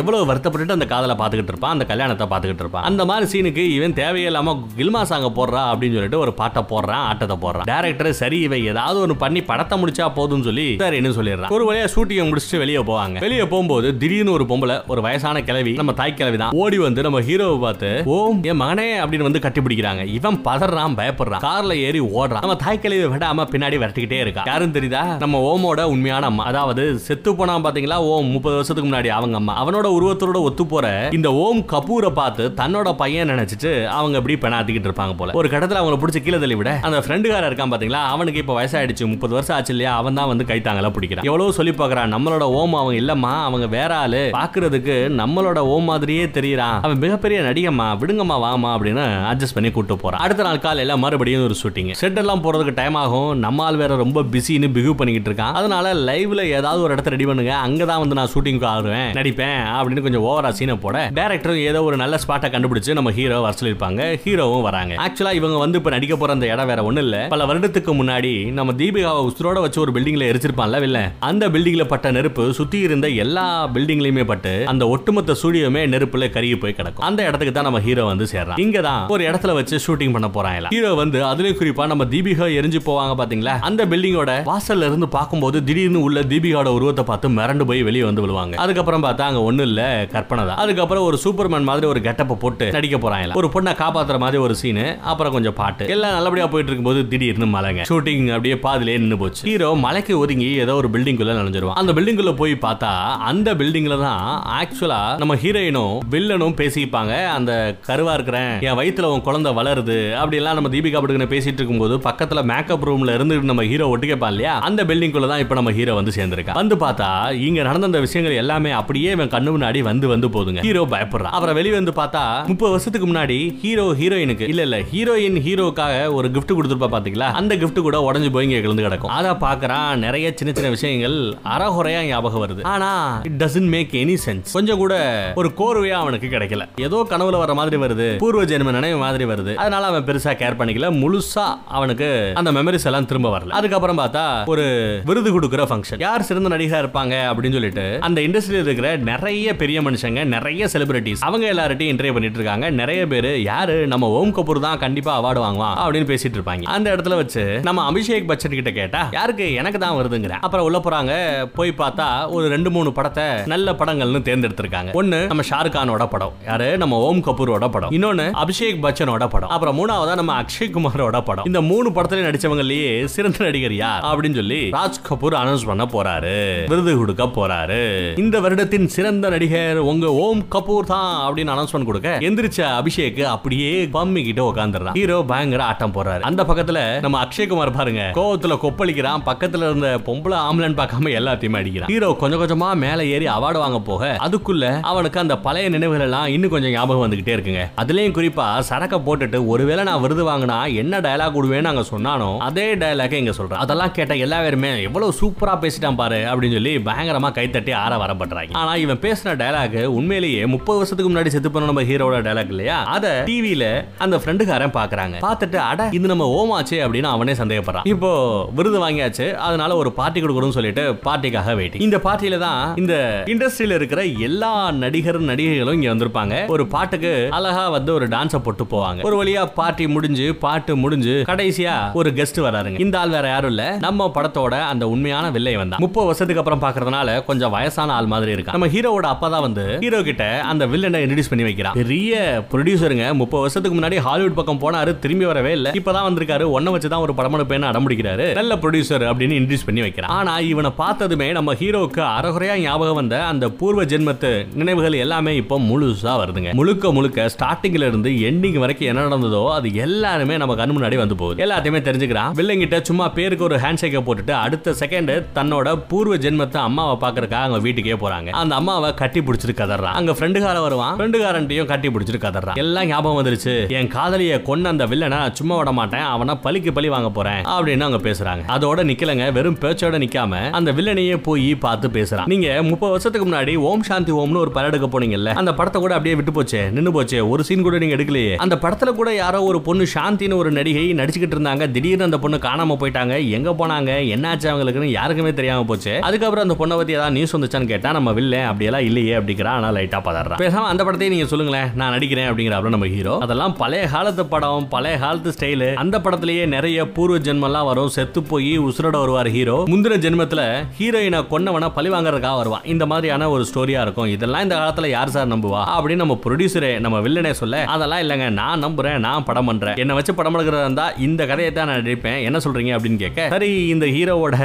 எவ்வளவு வருத்தப்பட்டுட்டு அந்த காதலை பார்த்துக்கிட்டு இருப்பான் அந்த கல்யாணத்தை பார்த்துக்கிட்டு இருப்பான். அந்த மாதிரி சீனுக்கு இவன் தேவையில்லாம கில்மா சாங்க போடுறா அப்படின்னு சொல்லிட்டு ஒரு பாட்டை போடுறான் ஆட்டத்தை போடுறான். டேரக்டர் சரி இவன் ஏதாவது ஒன்று பண்ணி படத்தை முடிச்சா போதும்னு சொல்லி சரின்னு சொல்லிடுறான். ஒரு வழியா ஷூட்டிங் முடிச்சுட்டு வெளியே போவாங்க. வெளியே போகும்போது திடீர்னு ஒரு பொம்பளை ஒரு வயசான கிழவி நம்ம தாய் கிழவி தான் ஓடி வந்து நம்ம ஹீரோவை பார்த்து ஓம் என் மகனே அப்படின்னு வந்து கட்டி பிடிக்கிறாங்க. இவன் பதறான் பயப்படுறான். கார்ல ஏறி ஓடுறான். நம்ம தாய் கிழவி விடாம பின்னாடி விரட்டிக்கிட்டே இருக்கா. யாரும் தெரியுதா? நம்ம ஓமோட உண்மையான அம்மா. அதாவது செத்து போனா பாத்தீங்களா? ஓம் முப்பது வருஷத்துக்கு முன்னாடி அவங்க அம்மா. அவனோட உருவத்தோட ஒத்து போற இந்த ஓம் கபூரை பார்த்து தன்னோட பையன் நினைச்சிட்டு அவங்க இப்படி பெணாத்திக்கிட்டு இருப்பாங்க போல. ஒரு கடத்துல அவங்களை பிடிச்சி கீழே தள்ளி விட அந்த ஃப்ரெண்டுகார இருக்கான் பாத்தீங்களா? அவனுக்கு இப்ப வயசாயிடுச்சு. முப்பது வருஷம் ஆச்சு இல்லையா? அவன் தான் வந்து கைத்தாங்களா பிடிக்கிறான் எவ்வளவு சொல்லி பாக்குறான் நம்மளோட ஓம் அவன் இல்லம்மா அவங்க வேற ஆளு. பாக்குறதுக்கு நம்மளோட ஓம் மாதிரியே தெரியறான். அவன் மிகப்பெரிய நடிகம்மா விடுங்கம்மா வாமா அப்படின்னு அட்ஜஸ்ட் பண்ணி கூட்டு போறான். அடுத்த நாள் காலையில மறுபடியும் ஒரு ஷூட்டிங் செட் எல்லாம் போறதுக்கு டைம் ஆகும். நம்ம ஆள் வேற ரொம்ப பிஸின்னு பிகு பண்ணிக்கிட்டு இருக்கான். அதனால லைவ்ல ஏதாவது ஒரு இடத்த ரெடி பண்ணுங்க. அங்கதான் வந்து நான் ஷூட்டிங் ஆடுவேன். நடிப்பேன் அப்படின்னு கொஞ்சம் ஓவரா சீனை போட டேரக்டரும் ஏதோ ஒரு நல்ல ஸ்பாட்டை கண்டுபிடிச்சு நம்ம ஹீரோ வர சொல்லியிருப்பாங்க. ஹீரோவும் வராங்க. ஆக்சுவலா இவங்க வந்து இப்ப நடிக்க போற அந்த இடம் வேற ஒண்ணு இல்ல. பல வருடத்துக்கு முன்னாடி நம்ம தீபிகாவை உசுரோட வச்சு ஒரு பில்டிங்ல எரிச்சிருப்பான்ல அந்த பில்டிங்ல பட்ட நெருப்பு சுத்தி இருந்த எல்லா பில்டிங்லயுமே பட்டு அந்த ஒட்டுமொத்த ஸ்டூடியோமே நெருப்புல கருகி போய் கிடக்கும். அந்த இடத்துக்கு தான் நம்ம ஹீரோ ஹீரோ வந்து சேர்றான். இங்க தான் ஒரு இடத்துல வச்சு ஷூட்டிங் பண்ண போறாங்க ஹீரோ வந்து அதுலயும் குறிப்பா நம்ம தீபிகா எரிஞ்சு போவாங்க பாத்தீங்களா? அந்த பில்டிங்கோட வாசல்ல இருந்து பார்க்கும்போது திடீர்னு உள்ள தீபிகாவோட உருவத்தை பார்த்து மிரண்டு போய் வெளியே வந்து விழுவாங்க. அதுக்கப்புறம் பார்த்தா அங்க ஒண்ணு இல்ல கற்பனை தான். அதுக்கப்புறம் ஒரு சூப்பர்மேன் மாதிரி ஒரு கெட்டப்ப போட்டு நடிக்க போறாங்க ஒரு பொண்ணை காப்பாத்துற மாதிரி ஒரு சீனு அப்புறம் கொஞ்சம் பாட்டு. எல்லாம் நல்லபடியா போயிட்டு இருக்கும்போது திடீர்னு மலைங்க. ஷூட்டிங் அப்படியே பாதிலே நின்னு போச்சு. ஹீரோ மலைக்கு ஒதுங்கி ஏதோ ஒரு பில்டிங்குள்ள நுழைஞ்சிருவான். அந்த பில்டிங்குள்ள போய் பார்த்தா அந்த பில்டிங்ல தான் ஆக்சுவலா நம்ம ஹீரோயினும் வில்லனும் பேசிப்பாங்க. அந்த கருவா இருக்கிறேன் என் வயித்துல உன் குழந்தை வளருது அப்படி எல்லாம் நம்ம தீபிகா படுகனை பேசிட்டு இருக்கும்போது பக்கத்துல மேக்கப் ரூம்ல இருந்து நம்ம ஹீரோ ஒட்டு இல்லையா அந்த பில்டிங் தான் இப்ப நம்ம ஹீரோ வந்து சேர்ந்திருக்கான் வந்து பார்த்தா இங்க நடந்த அந்த விஷயங்கள் எல்லாமே அப்படியே இவன் கண்ணு முன்னாடி வந்து வந்து போதுங்க ஹீரோ பயப்படுறான். அப்புறம் வெளியே வந்து பார்த்தா முப்பது வருஷத்துக்கு முன்னாடி ஹீரோ ஹீரோயினுக்கு இல்ல இல்ல ஹீரோயின் ஹீரோக்காக ஒரு கிஃப்ட் கொடுத்துருப்பா பாத்தீங்களா? அந்த கிஃப்ட் கூட உடஞ்சு போய் இங்க கிளந்து கிடக்கும். அதை பாக்குறான் நிறைய சின்ன சின்ன விஷயங்கள் அறகுறையா ஞாபகம் வருது. ஆனா it doesn't make any sense கொஞ்சம் கூட ஒரு கோர்வையா அவனுக்கு கிடைக்கல. ஏதோ கனவுல வர மாதிரி வருது. பூர்வ ஜென்ம நினைவு மாதிரி வருது. அதனால அவன் பெருசா கேர் பண்ணிக்கல. முழுசா அவனுக்கு அந்த மெமரிஸ் எல்லாம் திரும்ப வரல. அதுக்கப்புறம் பார்த்தா ஒரு விருது கொடுக்குற ஃபங்க்ஷன் யார் சிறந்த நடிகரா இருப்பாங்க அப்படின்னு சொல்லிட்டு அந்த இண்டஸ்ட்ரியில் இருக்கிற நிறைய பெரிய மனுஷங்க நிறைய செலிபிரிட்டிஸ் அவங்க எல்லார்ட்டையும் இன்டர்வியூ பண்ணிட்டு இருக்காங்க. நிறைய பேர் யாரு? நம்ம ஓம் கபூர் தான் கண்டிப்பா அவார்டு வாங்குவான் அப்படின்னு பேசிட்டு இருப்பாங்க. அந்த இடத்துல வச்சு நம்ம அபிஷேக் பச்சன் கிட்ட கேட்டா யாருக்கு? எனக்கு தான் வருதுங்க. வருதுங்கிற அப்புறம் உள்ள போறாங்க போய் பார்த்தா ஒரு ரெண்டு மூணு படத்தை நல்ல படங்கள்னு தேர்ந்தெடுத்திருக்காங்க. ஒன்னு நம்ம ஷாருக் கானோட படம் யாரு? நம்ம ஓம் கபூரோட படம். இன்னொன்னு அபிஷேக் பச்சனோட படம். அப்புறம் மூணாவதா நம்ம அக்ஷய் குமாரோட படம். இந்த மூணு படத்துல நடிச்சவங்கலயே சிறந்த நடிகர் யார்? அப்படின்னு சொல்லி ராஜ் கபூர் அனௌன்ஸ் பண்ண போறாரு. விருது கொடுக்க போறாரு. இந்த வருடத்தின் சிறந்த நடிகர் உங்க ஓம் கபூர் தான் அப்படின்னு அனௌன்ஸ்மெண்ட் கொடுக்க எந்திரிச்ச அபிஷேக் அப்படியே பம்மிக்கிட்டு உட்காந்துறான் ஹீரோ பயங்கர ஆட்டம் போறாரு அந்த பக்கத்துல நம்ம அக்ஷய் குமார் பாருங்க கோவத்துல கொப்பளிக்கிறான். பக்கத்துல இருந்த பொம்பளை ஆம்பளைன்னு பார்க்காம எல்லாத்தையுமே அடிக்கிறான். ஹீரோ கொஞ்சம் கொஞ்சமா மேல ஏறி அவார்டு வாங்க போக அதுக்குள்ள அவனுக்கு அந்த பழைய நினைவுகள் எல்லாம் இன்னும் கொஞ்சம் ஞாபகம் வந்துகிட்டே இருக்குங்க. அதுலயும் குறிப்பா சரக்க போட்டுட்டு ஒருவேளை நான் விருது வாங்கினா என்ன டயலாக் விடுவேன்னு அங்க சொன்னானோ அதே டயலாக இங்க சொல்றேன். அதெல்லாம் கேட்ட எல்லா பேருமே எவ்வளவு சூப்பரா பேசிட்டான் பாரு அப்படின்னு சொல்லி பயங்கரமா கைத்தட்டி ஆற வரப்படுறாங்க ஆனா இவன் பேசின டயலாக் உண்மையிலேயே முப்பது வருஷத்துக்கு முன்னாடி செத்து போன நம்ம ஹீரோட டயலாக் இல்லையா? அத டிவில அந்த ஃப்ரெண்டுக்காரன் பாக்குறாங்க. பார்த்துட்டு அட இது நம்ம ஓமாச்சே அப்படின்னு அவனே சந்தேகப்படுறான். இப்போ விருது வாங்கியாச்சு. அதனால ஒரு பார்ட்டி கொடுக்கணும்னு சொல்லிட்டு பார்ட்டிக்காக வெயிட்டிங் இந்த பார்ட்டியில தான் இந்த இண்டஸ்ட்ரியில இருக்கிற எல்லா நடிகர் நடிகைகளும் இங்க வந்திருப்பாங்க. ஒரு பாட்டுக்கு அழகா வந்து ஒரு டான்ஸ போட்டு போவாங்க. ஒரு வழியா பார்ட்டி முடிஞ்சு பாட்டு முடிஞ்சு கடைசியா ஒரு கெஸ்ட் வராருங்க. இந்த ஆள் வேற யாரும் இல்ல. நம்ம படத்தோட அந்த உண்மையான வில்லை வந்தா முப்பது வருஷத்துக்கு அப்புறம் பாக்குறதுனால கொஞ்சம் வயசான ஆள் மாதிரி இருக்கு நம்ம ஹீரோவோட அப்பா தான் வந்து ஹீரோ கிட்ட அந்த வில்லனை இன்ட்ரடியூஸ் பண்ணி வைக்கிறான். பெரிய ப்ரொடியூசருங்க முப்பது வருஷத்துக்கு முன்னாடி ஹாலிவுட் பக்கம் போனாரு திரும்பி வரவே இல்ல. இப்பதான் வந்திருக்காரு. ஒன்ன வச்சு தான் ஒரு படம் எடுப்பேன்னு அடம் பிடிக்கிறாரு. நல்ல ப்ரொடியூசர் அப்படின்னு இன்ட்ரடியூஸ் பண்ணி வைக்கிறான் ஆனா இவனை பார்த்ததுமே நம்ம ஹீரோவுக்கு அறகுறையா ஞாபகம் வந்த அந்த பூர்வ ஜென்மத்து நினைவுகள் எல்லாமே இப்போ முழுசா வருதுங்க. முழுக்க முழுக்க ஸ்டார்டிங்ல இருந்து எண்டிங் வரைக்கும் என்ன நடந்ததோ அது எல்லாருமே நம்ம கண் முன்னாடி வந்து போகுது. எல்லாத்தையுமே தெரிஞ்சுக்கிறான். வில்லங்கிட்ட சும்மா பேருக்கு ஒரு ஹேண்ட் ஷேக்கை போட்டுட்டு அடுத்த செகண்ட் தன்னோட பூர்வ ஜென்மத்தை அம்மாவை பாக்குறதுக்காக அவங்க வீட்டுக்கே போறாங்க. அந்த அம்மாவை கட்டி பிடிச்சிட்டு கதறான். அங்க ஃப்ரெண்டுகார வருவான். ஃப்ரெண்டுகாரன்ட்டையும் கட்டி பிடிச்சிட்டு கதறான். எல்லாம் ஞாபகம் வந்துருச்சு. என் காதலிய கொன்ன அந்த வில்லனை சும்மா விட மாட்டேன். அவனை பலிக்கு பலி வாங்க போறேன். அப்படின்னு அவங்க பேசுறாங்க. அதோட நிக்கலங்க. வெறும் பேச்சோட நிக்காம அந்த வில்லனையே போய் பார்த்து பேசுறான். நீங்க முப்பது வருஷத்துக்கு முன்னாடி ஓம் சாந்தி ஓம்னு ஒரு படம் எடுக்க போனீங்கல்ல அந்த படத்தை கூட அப்படியே விட்டு போச்சே நின்னு போச்சே ஒரு சீன் கூட நீங்க எடுக்கலையே. அந்த படத்துல கூட யாரோ ஒரு பொண்ணு சாந்தின்னு ஒரு நடிகை நடிச்சுக்கிட்டு இருந்தாங்க திடீர்னு அந்த பொண்ணு காணாம போயிட்டாங்க எங்க போனாங்க என்னாச்சு அவங்களுக்குன்னு யாருக்குமே தெரியாம போச்சு. அதுக்கப்புறம் அந்த பொண்ணை பத்தி ஏதாவது நியூஸ் வந்துச்சான்னு கேட்டா நம்ம வில்ல அப்படியெல்லாம் இல்லையே அப்படிங்கிறான் ஆனா லைட்டா பதறான். பேசாம அந்த படத்தையும் நீங்க சொல்லுங்களேன் நான் நடிக்கிறேன் அப்படிங்கிற நம்ம ஹீரோ அதெல்லாம் பழைய காலத்து படம் பழைய காலத்து ஸ்டைலு அந்த படத்திலேயே நிறைய பூர்வ ஜென்மெல்லாம் வரும் செத்து போய் உசுரோட வருவார் ஹீரோ முந்தின ஜென்மத்தில் ஹீரோயினை கொன்னவனா பழி வாங்குறதுக்காக வருவான். இந்த மாதிரியான ஒரு ஸ்டோரியா இருக்கும். இதெல்லாம் இந்த காலத்தில் யார் சார் நம்புவா? அப்படின்னு நம்ம ப்ரொடியூசரே நம்ம வில்லனே சொல்ல அதெல்லாம் இல்லைங்க. நான் நம்புறேன். நான் படம் பண்றேன். என்ன வச்சு படம் எடுக்கிறதா இருந்தா இந்த கதையை தான் நான் நடிப்பேன். என்ன சொல்றீங்க அப்படின்னு கேட்க சரி இந்த ஹீரோவோட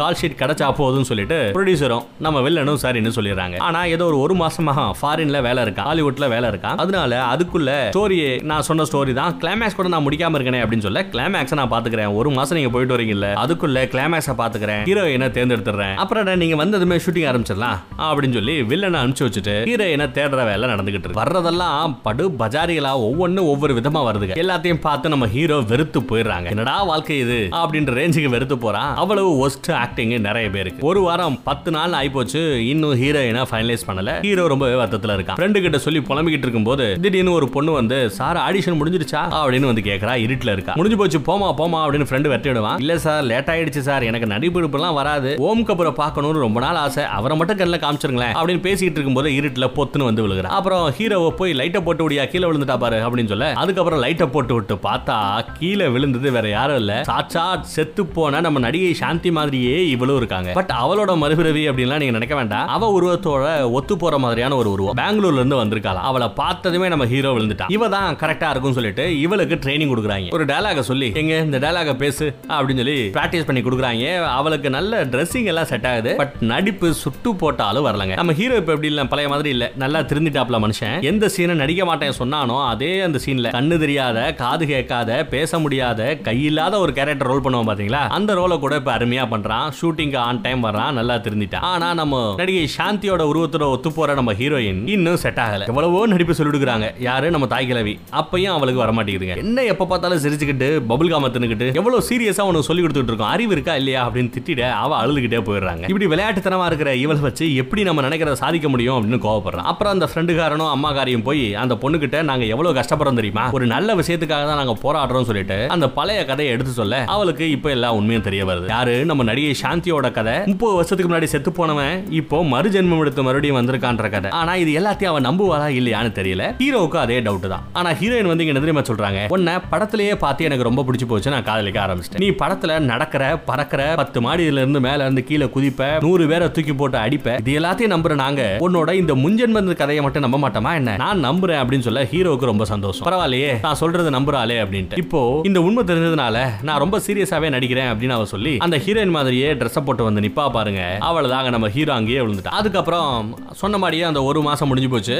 கால் ஷீட் கிடைச்சா போதும்னு சொல்லிட்டு ப்ரொடியூசரும் நம்ம வில்லனும் சரின்னு சொல்லிடுறாங்க. ஆனா ஏதோ ஒரு ஒரு மாசமா ஃபாரின்ல வேலை இருக்கா? ஹாலிவுட்ல வேலை இருக்கா? அதனால அதுக்குள்ள ஸ்டோரியே நான் சொன்ன ஸ்டோரி தான் கிளைமேக்ஸ் கூட நான் முடிக்காம இருக்கேன் அப்படின்னு சொல்ல கிளைமேக்ஸ் நான் பாத்துக்கிறேன். ஒரு மாசம் நீங்க போயிட்டு வரீங்கல்ல அதுக்குள்ள கிளைமேக்ஸை பாத்துக்கிறேன். ஹீரோயினை தேர்ந்தெடுத்துறேன் அப்புறம் நீங்க வந்ததுமே ஷூட்டிங் ஆரம்பிச்சிடலாம். அப்படின்னு சொல்லி வில்லனை அனுப்பிச்சு வச்சுட்டு ஹீரோயினை தேடுற வேலை நடந்துகிட்டு இருக்கு. வர்றதெல்லாம் படு பஜாரிகளா ஒவ்வொன்றும் ஒவ்வொரு விதமா வருதுங்க எல்லாத்தையும் பார்த்து நம்ம ஹீரோ வெறுத்து போயிடுறாங்க. என்னடா வாழ்க்கை இது? அப்படின்ற ரேஞ்சுக்கு வெறுத்து போறான். அவ்வளவு ஒஸ்ட் ஆக்டிங் நிறைய பேருக்கு. ஒரு வாரம் பத்து நாள் ஆயிப்போச்சு. இன்னும் ஹீரோயினா ஃபைனலைஸ் பண்ணல. ஹீரோ ரொம்பவே வருத்தத்துல இருக்கான். ஃப்ரெண்டு கிட்ட சொல்லி புலம்பிக்கிட்டு இருக்கும்போது திடீர்னு ஒரு பொண்ணு வந்து சார் ஆடிஷன் முடிஞ்சிருச்சா அப்படின்னு வந்து கேக்குறா. இருட்டுல இருக்கா. முடிஞ்சு போச்சு போமா போமா அப்படின்னு ஃப்ரெண்டு வெட்டிடுவான். இல்ல சார் லேட் ஆயிடுச்சு சார். எனக்கு நடிப்பு நடிப்பிடிப்புலாம் வராது. ஓம் கபூரை பார்க்கணும்னு ரொம்ப நாள் ஆசை. அவரை மட்டும் கண்ணில் காமிச்சிருங்களேன் அப்படின்னு பேசிட்டு இருக்கும்போது இருட்டில் பொத்துன்னு வந்து விழுகிறான் அப்புறம் ஹீரோவை போய் லைட்டை போட்டு விடியா கீழே விழுந்துட்டா பாரு அப்படின்னு சொல்ல அதுக்கப்புறம் லைட்டை போட்டு விட்டு பார்த்தா கீழே விழுந்தது வேற யாரும் இல்ல. சாச்சா செத்து போன நம்ம நடிகை சாந்தி மாதிரியே இவளும் இருக்காங்க. பட் அவளோட மறுபிறவி அப்படின்லாம் நீங்க நினைக்க வேண்டாம். அவ உருவத்தோட ஒத்து போற மாதிரியான ஒரு உருவம். பெங்களூர்ல இருந்து வந்திருக்காளாம் அவளை பார்த்ததுமே நம்ம ஹீரோ விழுந்துட்டான் இவ தான் கரெக்டா இருக்கும்னு சொல்லிட்டு இவளுக்கு ட்ரைனிங் கொடுக்குறாங்க. ஒரு டயலாக சொல்லி எங்க இந்த டயலாக பேசு அப்படின்னு சொல்லி பிராக்டிஸ் பண்ணி கொடுக்குறாங்க. அவளுக்கு நல்ல ட்ரெஸ்ஸிங் எல்லாம் செட் ஆகுது. பட் நடிப்பு சுட்டு போட்டாலும் வரலங்க. நம்ம ஹீரோ இப்போ எப்படி இல்லை? பழைய மாதிரி இல்லை. நல்லா திருந்திட்டாப்ல மனுஷன். எந்த சீனை நடிக்க மாட்டேன் சொன்னானோ அதே அந்த சீன்ல கண்ணு தெரியாத காது கேட்காத பேச முடியாத கையில்லாத ஒரு கேரக்டர் ரோல் பண்ணுவோம் பாத்தீங்களா? அந்த ரோலை கூட இப்ப அருமையா பண்றான். ஷூட்டிங் ஆன் டைம் வர்றான். நல்லா திருந்திட்டான். ஆனா நம்ம நடிகை சாந்தியோட உருவத்தோட ஒத்து போற நம்ம ஹீரோயின் இன்னும் செட் ஆகல. எவ்வளவோ நடிப்பு சொல்லிடுறாங்க. யாரு? நம்ம தாய் கிழவி. அப்பயும் அவளுக்கு வர மாட்டேங்குதுங்க என்ன எப்ப பார்த்தாலும் சிரிச்சுக்கிட்டு பபுல் காம தின்னுக்கிட்டு எவ்வளவு சீரியஸா உனக்கு சொல்லி கொடுத்துட்டு இருக்கோம்? அறிவு இருக்கா இல்லையா? அப்படின்னு திட்டிட அவ அழுதுகிட்டே போயிடுறாங்க. இப்படி விளையாட்டுத்தனமா இருக்கிற இவளை வச்சு எப்படி நம்ம நினைக்கிறத சாதிக்க முடியும் அப்படின்னு கோவப்படுறான். அப்புறம் அந்த ஃப்ரெண்டுக்காரனும் அம்மாக்காரியும் போய் அந்த பொண்ணுகிட்ட நாங்க எவ்வளவு கஷ்டப்படுறோம் தெரியுமா? ஒரு நல்ல விஷயத்துக்காக தான் நாங்க போராடுறோம் சொல்லிட்டு அந்த பழைய கதையை எடுத்து சொல்ல. அவளுக்கு இப்ப எல்லா உண்மையும் தெரிய வருது. யாரு? நம்ம நடிகை சாந்தியோட கதை. முப்பது வருஷத்துக்கு முன்னாடி செத்து போனவன் இப்போ மறுஜென்மம் எடுத்து மறுபடியும் வந்திருக்கான்ற கதை. ஆனா இது எல்லாத்தையும் அவன் நம்புவாரா இல்லையான்னு தெரியல. ஹீரோவுக்கு அதே டவுட் தான். ஆனா ஹீரோயின் வந்து இங்க என்ன தெரியுமா சொல்றாங்க. உன்னை படத்திலேயே பார்த்து எனக்கு ரொம்ப பிடிச்சி போச்சு நான் காதலிக்க ஆரம்பிச்சிட்டேன். நீ படத்துல நடக்கிற பறக்கிற பத்து மாடியில இருந்து மேல இருந்து கீழே குதிப்ப நூறு பேரை தூக்கி போட்டு அடிப்ப. இது எல்லாத்தையும் நம்புற நாங்க. உன்னோட இந்த முன்ஜென்ம கதையை மட்டும் நம்ப மாட்டோமா என்ன? நான் நம்புறேன் அப்படின்னு சொல்ல ஹீரோவுக்கு ரொம்ப சந்தோஷம். பரவாயில்லையே நான் சொல்றது நம்புறாளே அப்படின்ட்டு. இப்போ இந்த உண்மை தெரிஞ்சதுனால நான் ரொம்ப சீரியஸாவே நடிக்கிறேன் அப்படின்னு அவ சொல்லி அந்த ஹீரோயின் மாதிரியே ட்ரெஸ் போட்டு வந்து நிப்பா பாருங்க. அவ்வளவுதாங்க நம்ம ஹீரோ அங்கேயே விழுந்துட்டா. அதுக்கப்புறம் சொன்ன மாதிரியே அந்த ஒரு மாசம் முடிஞ்சு போச்சு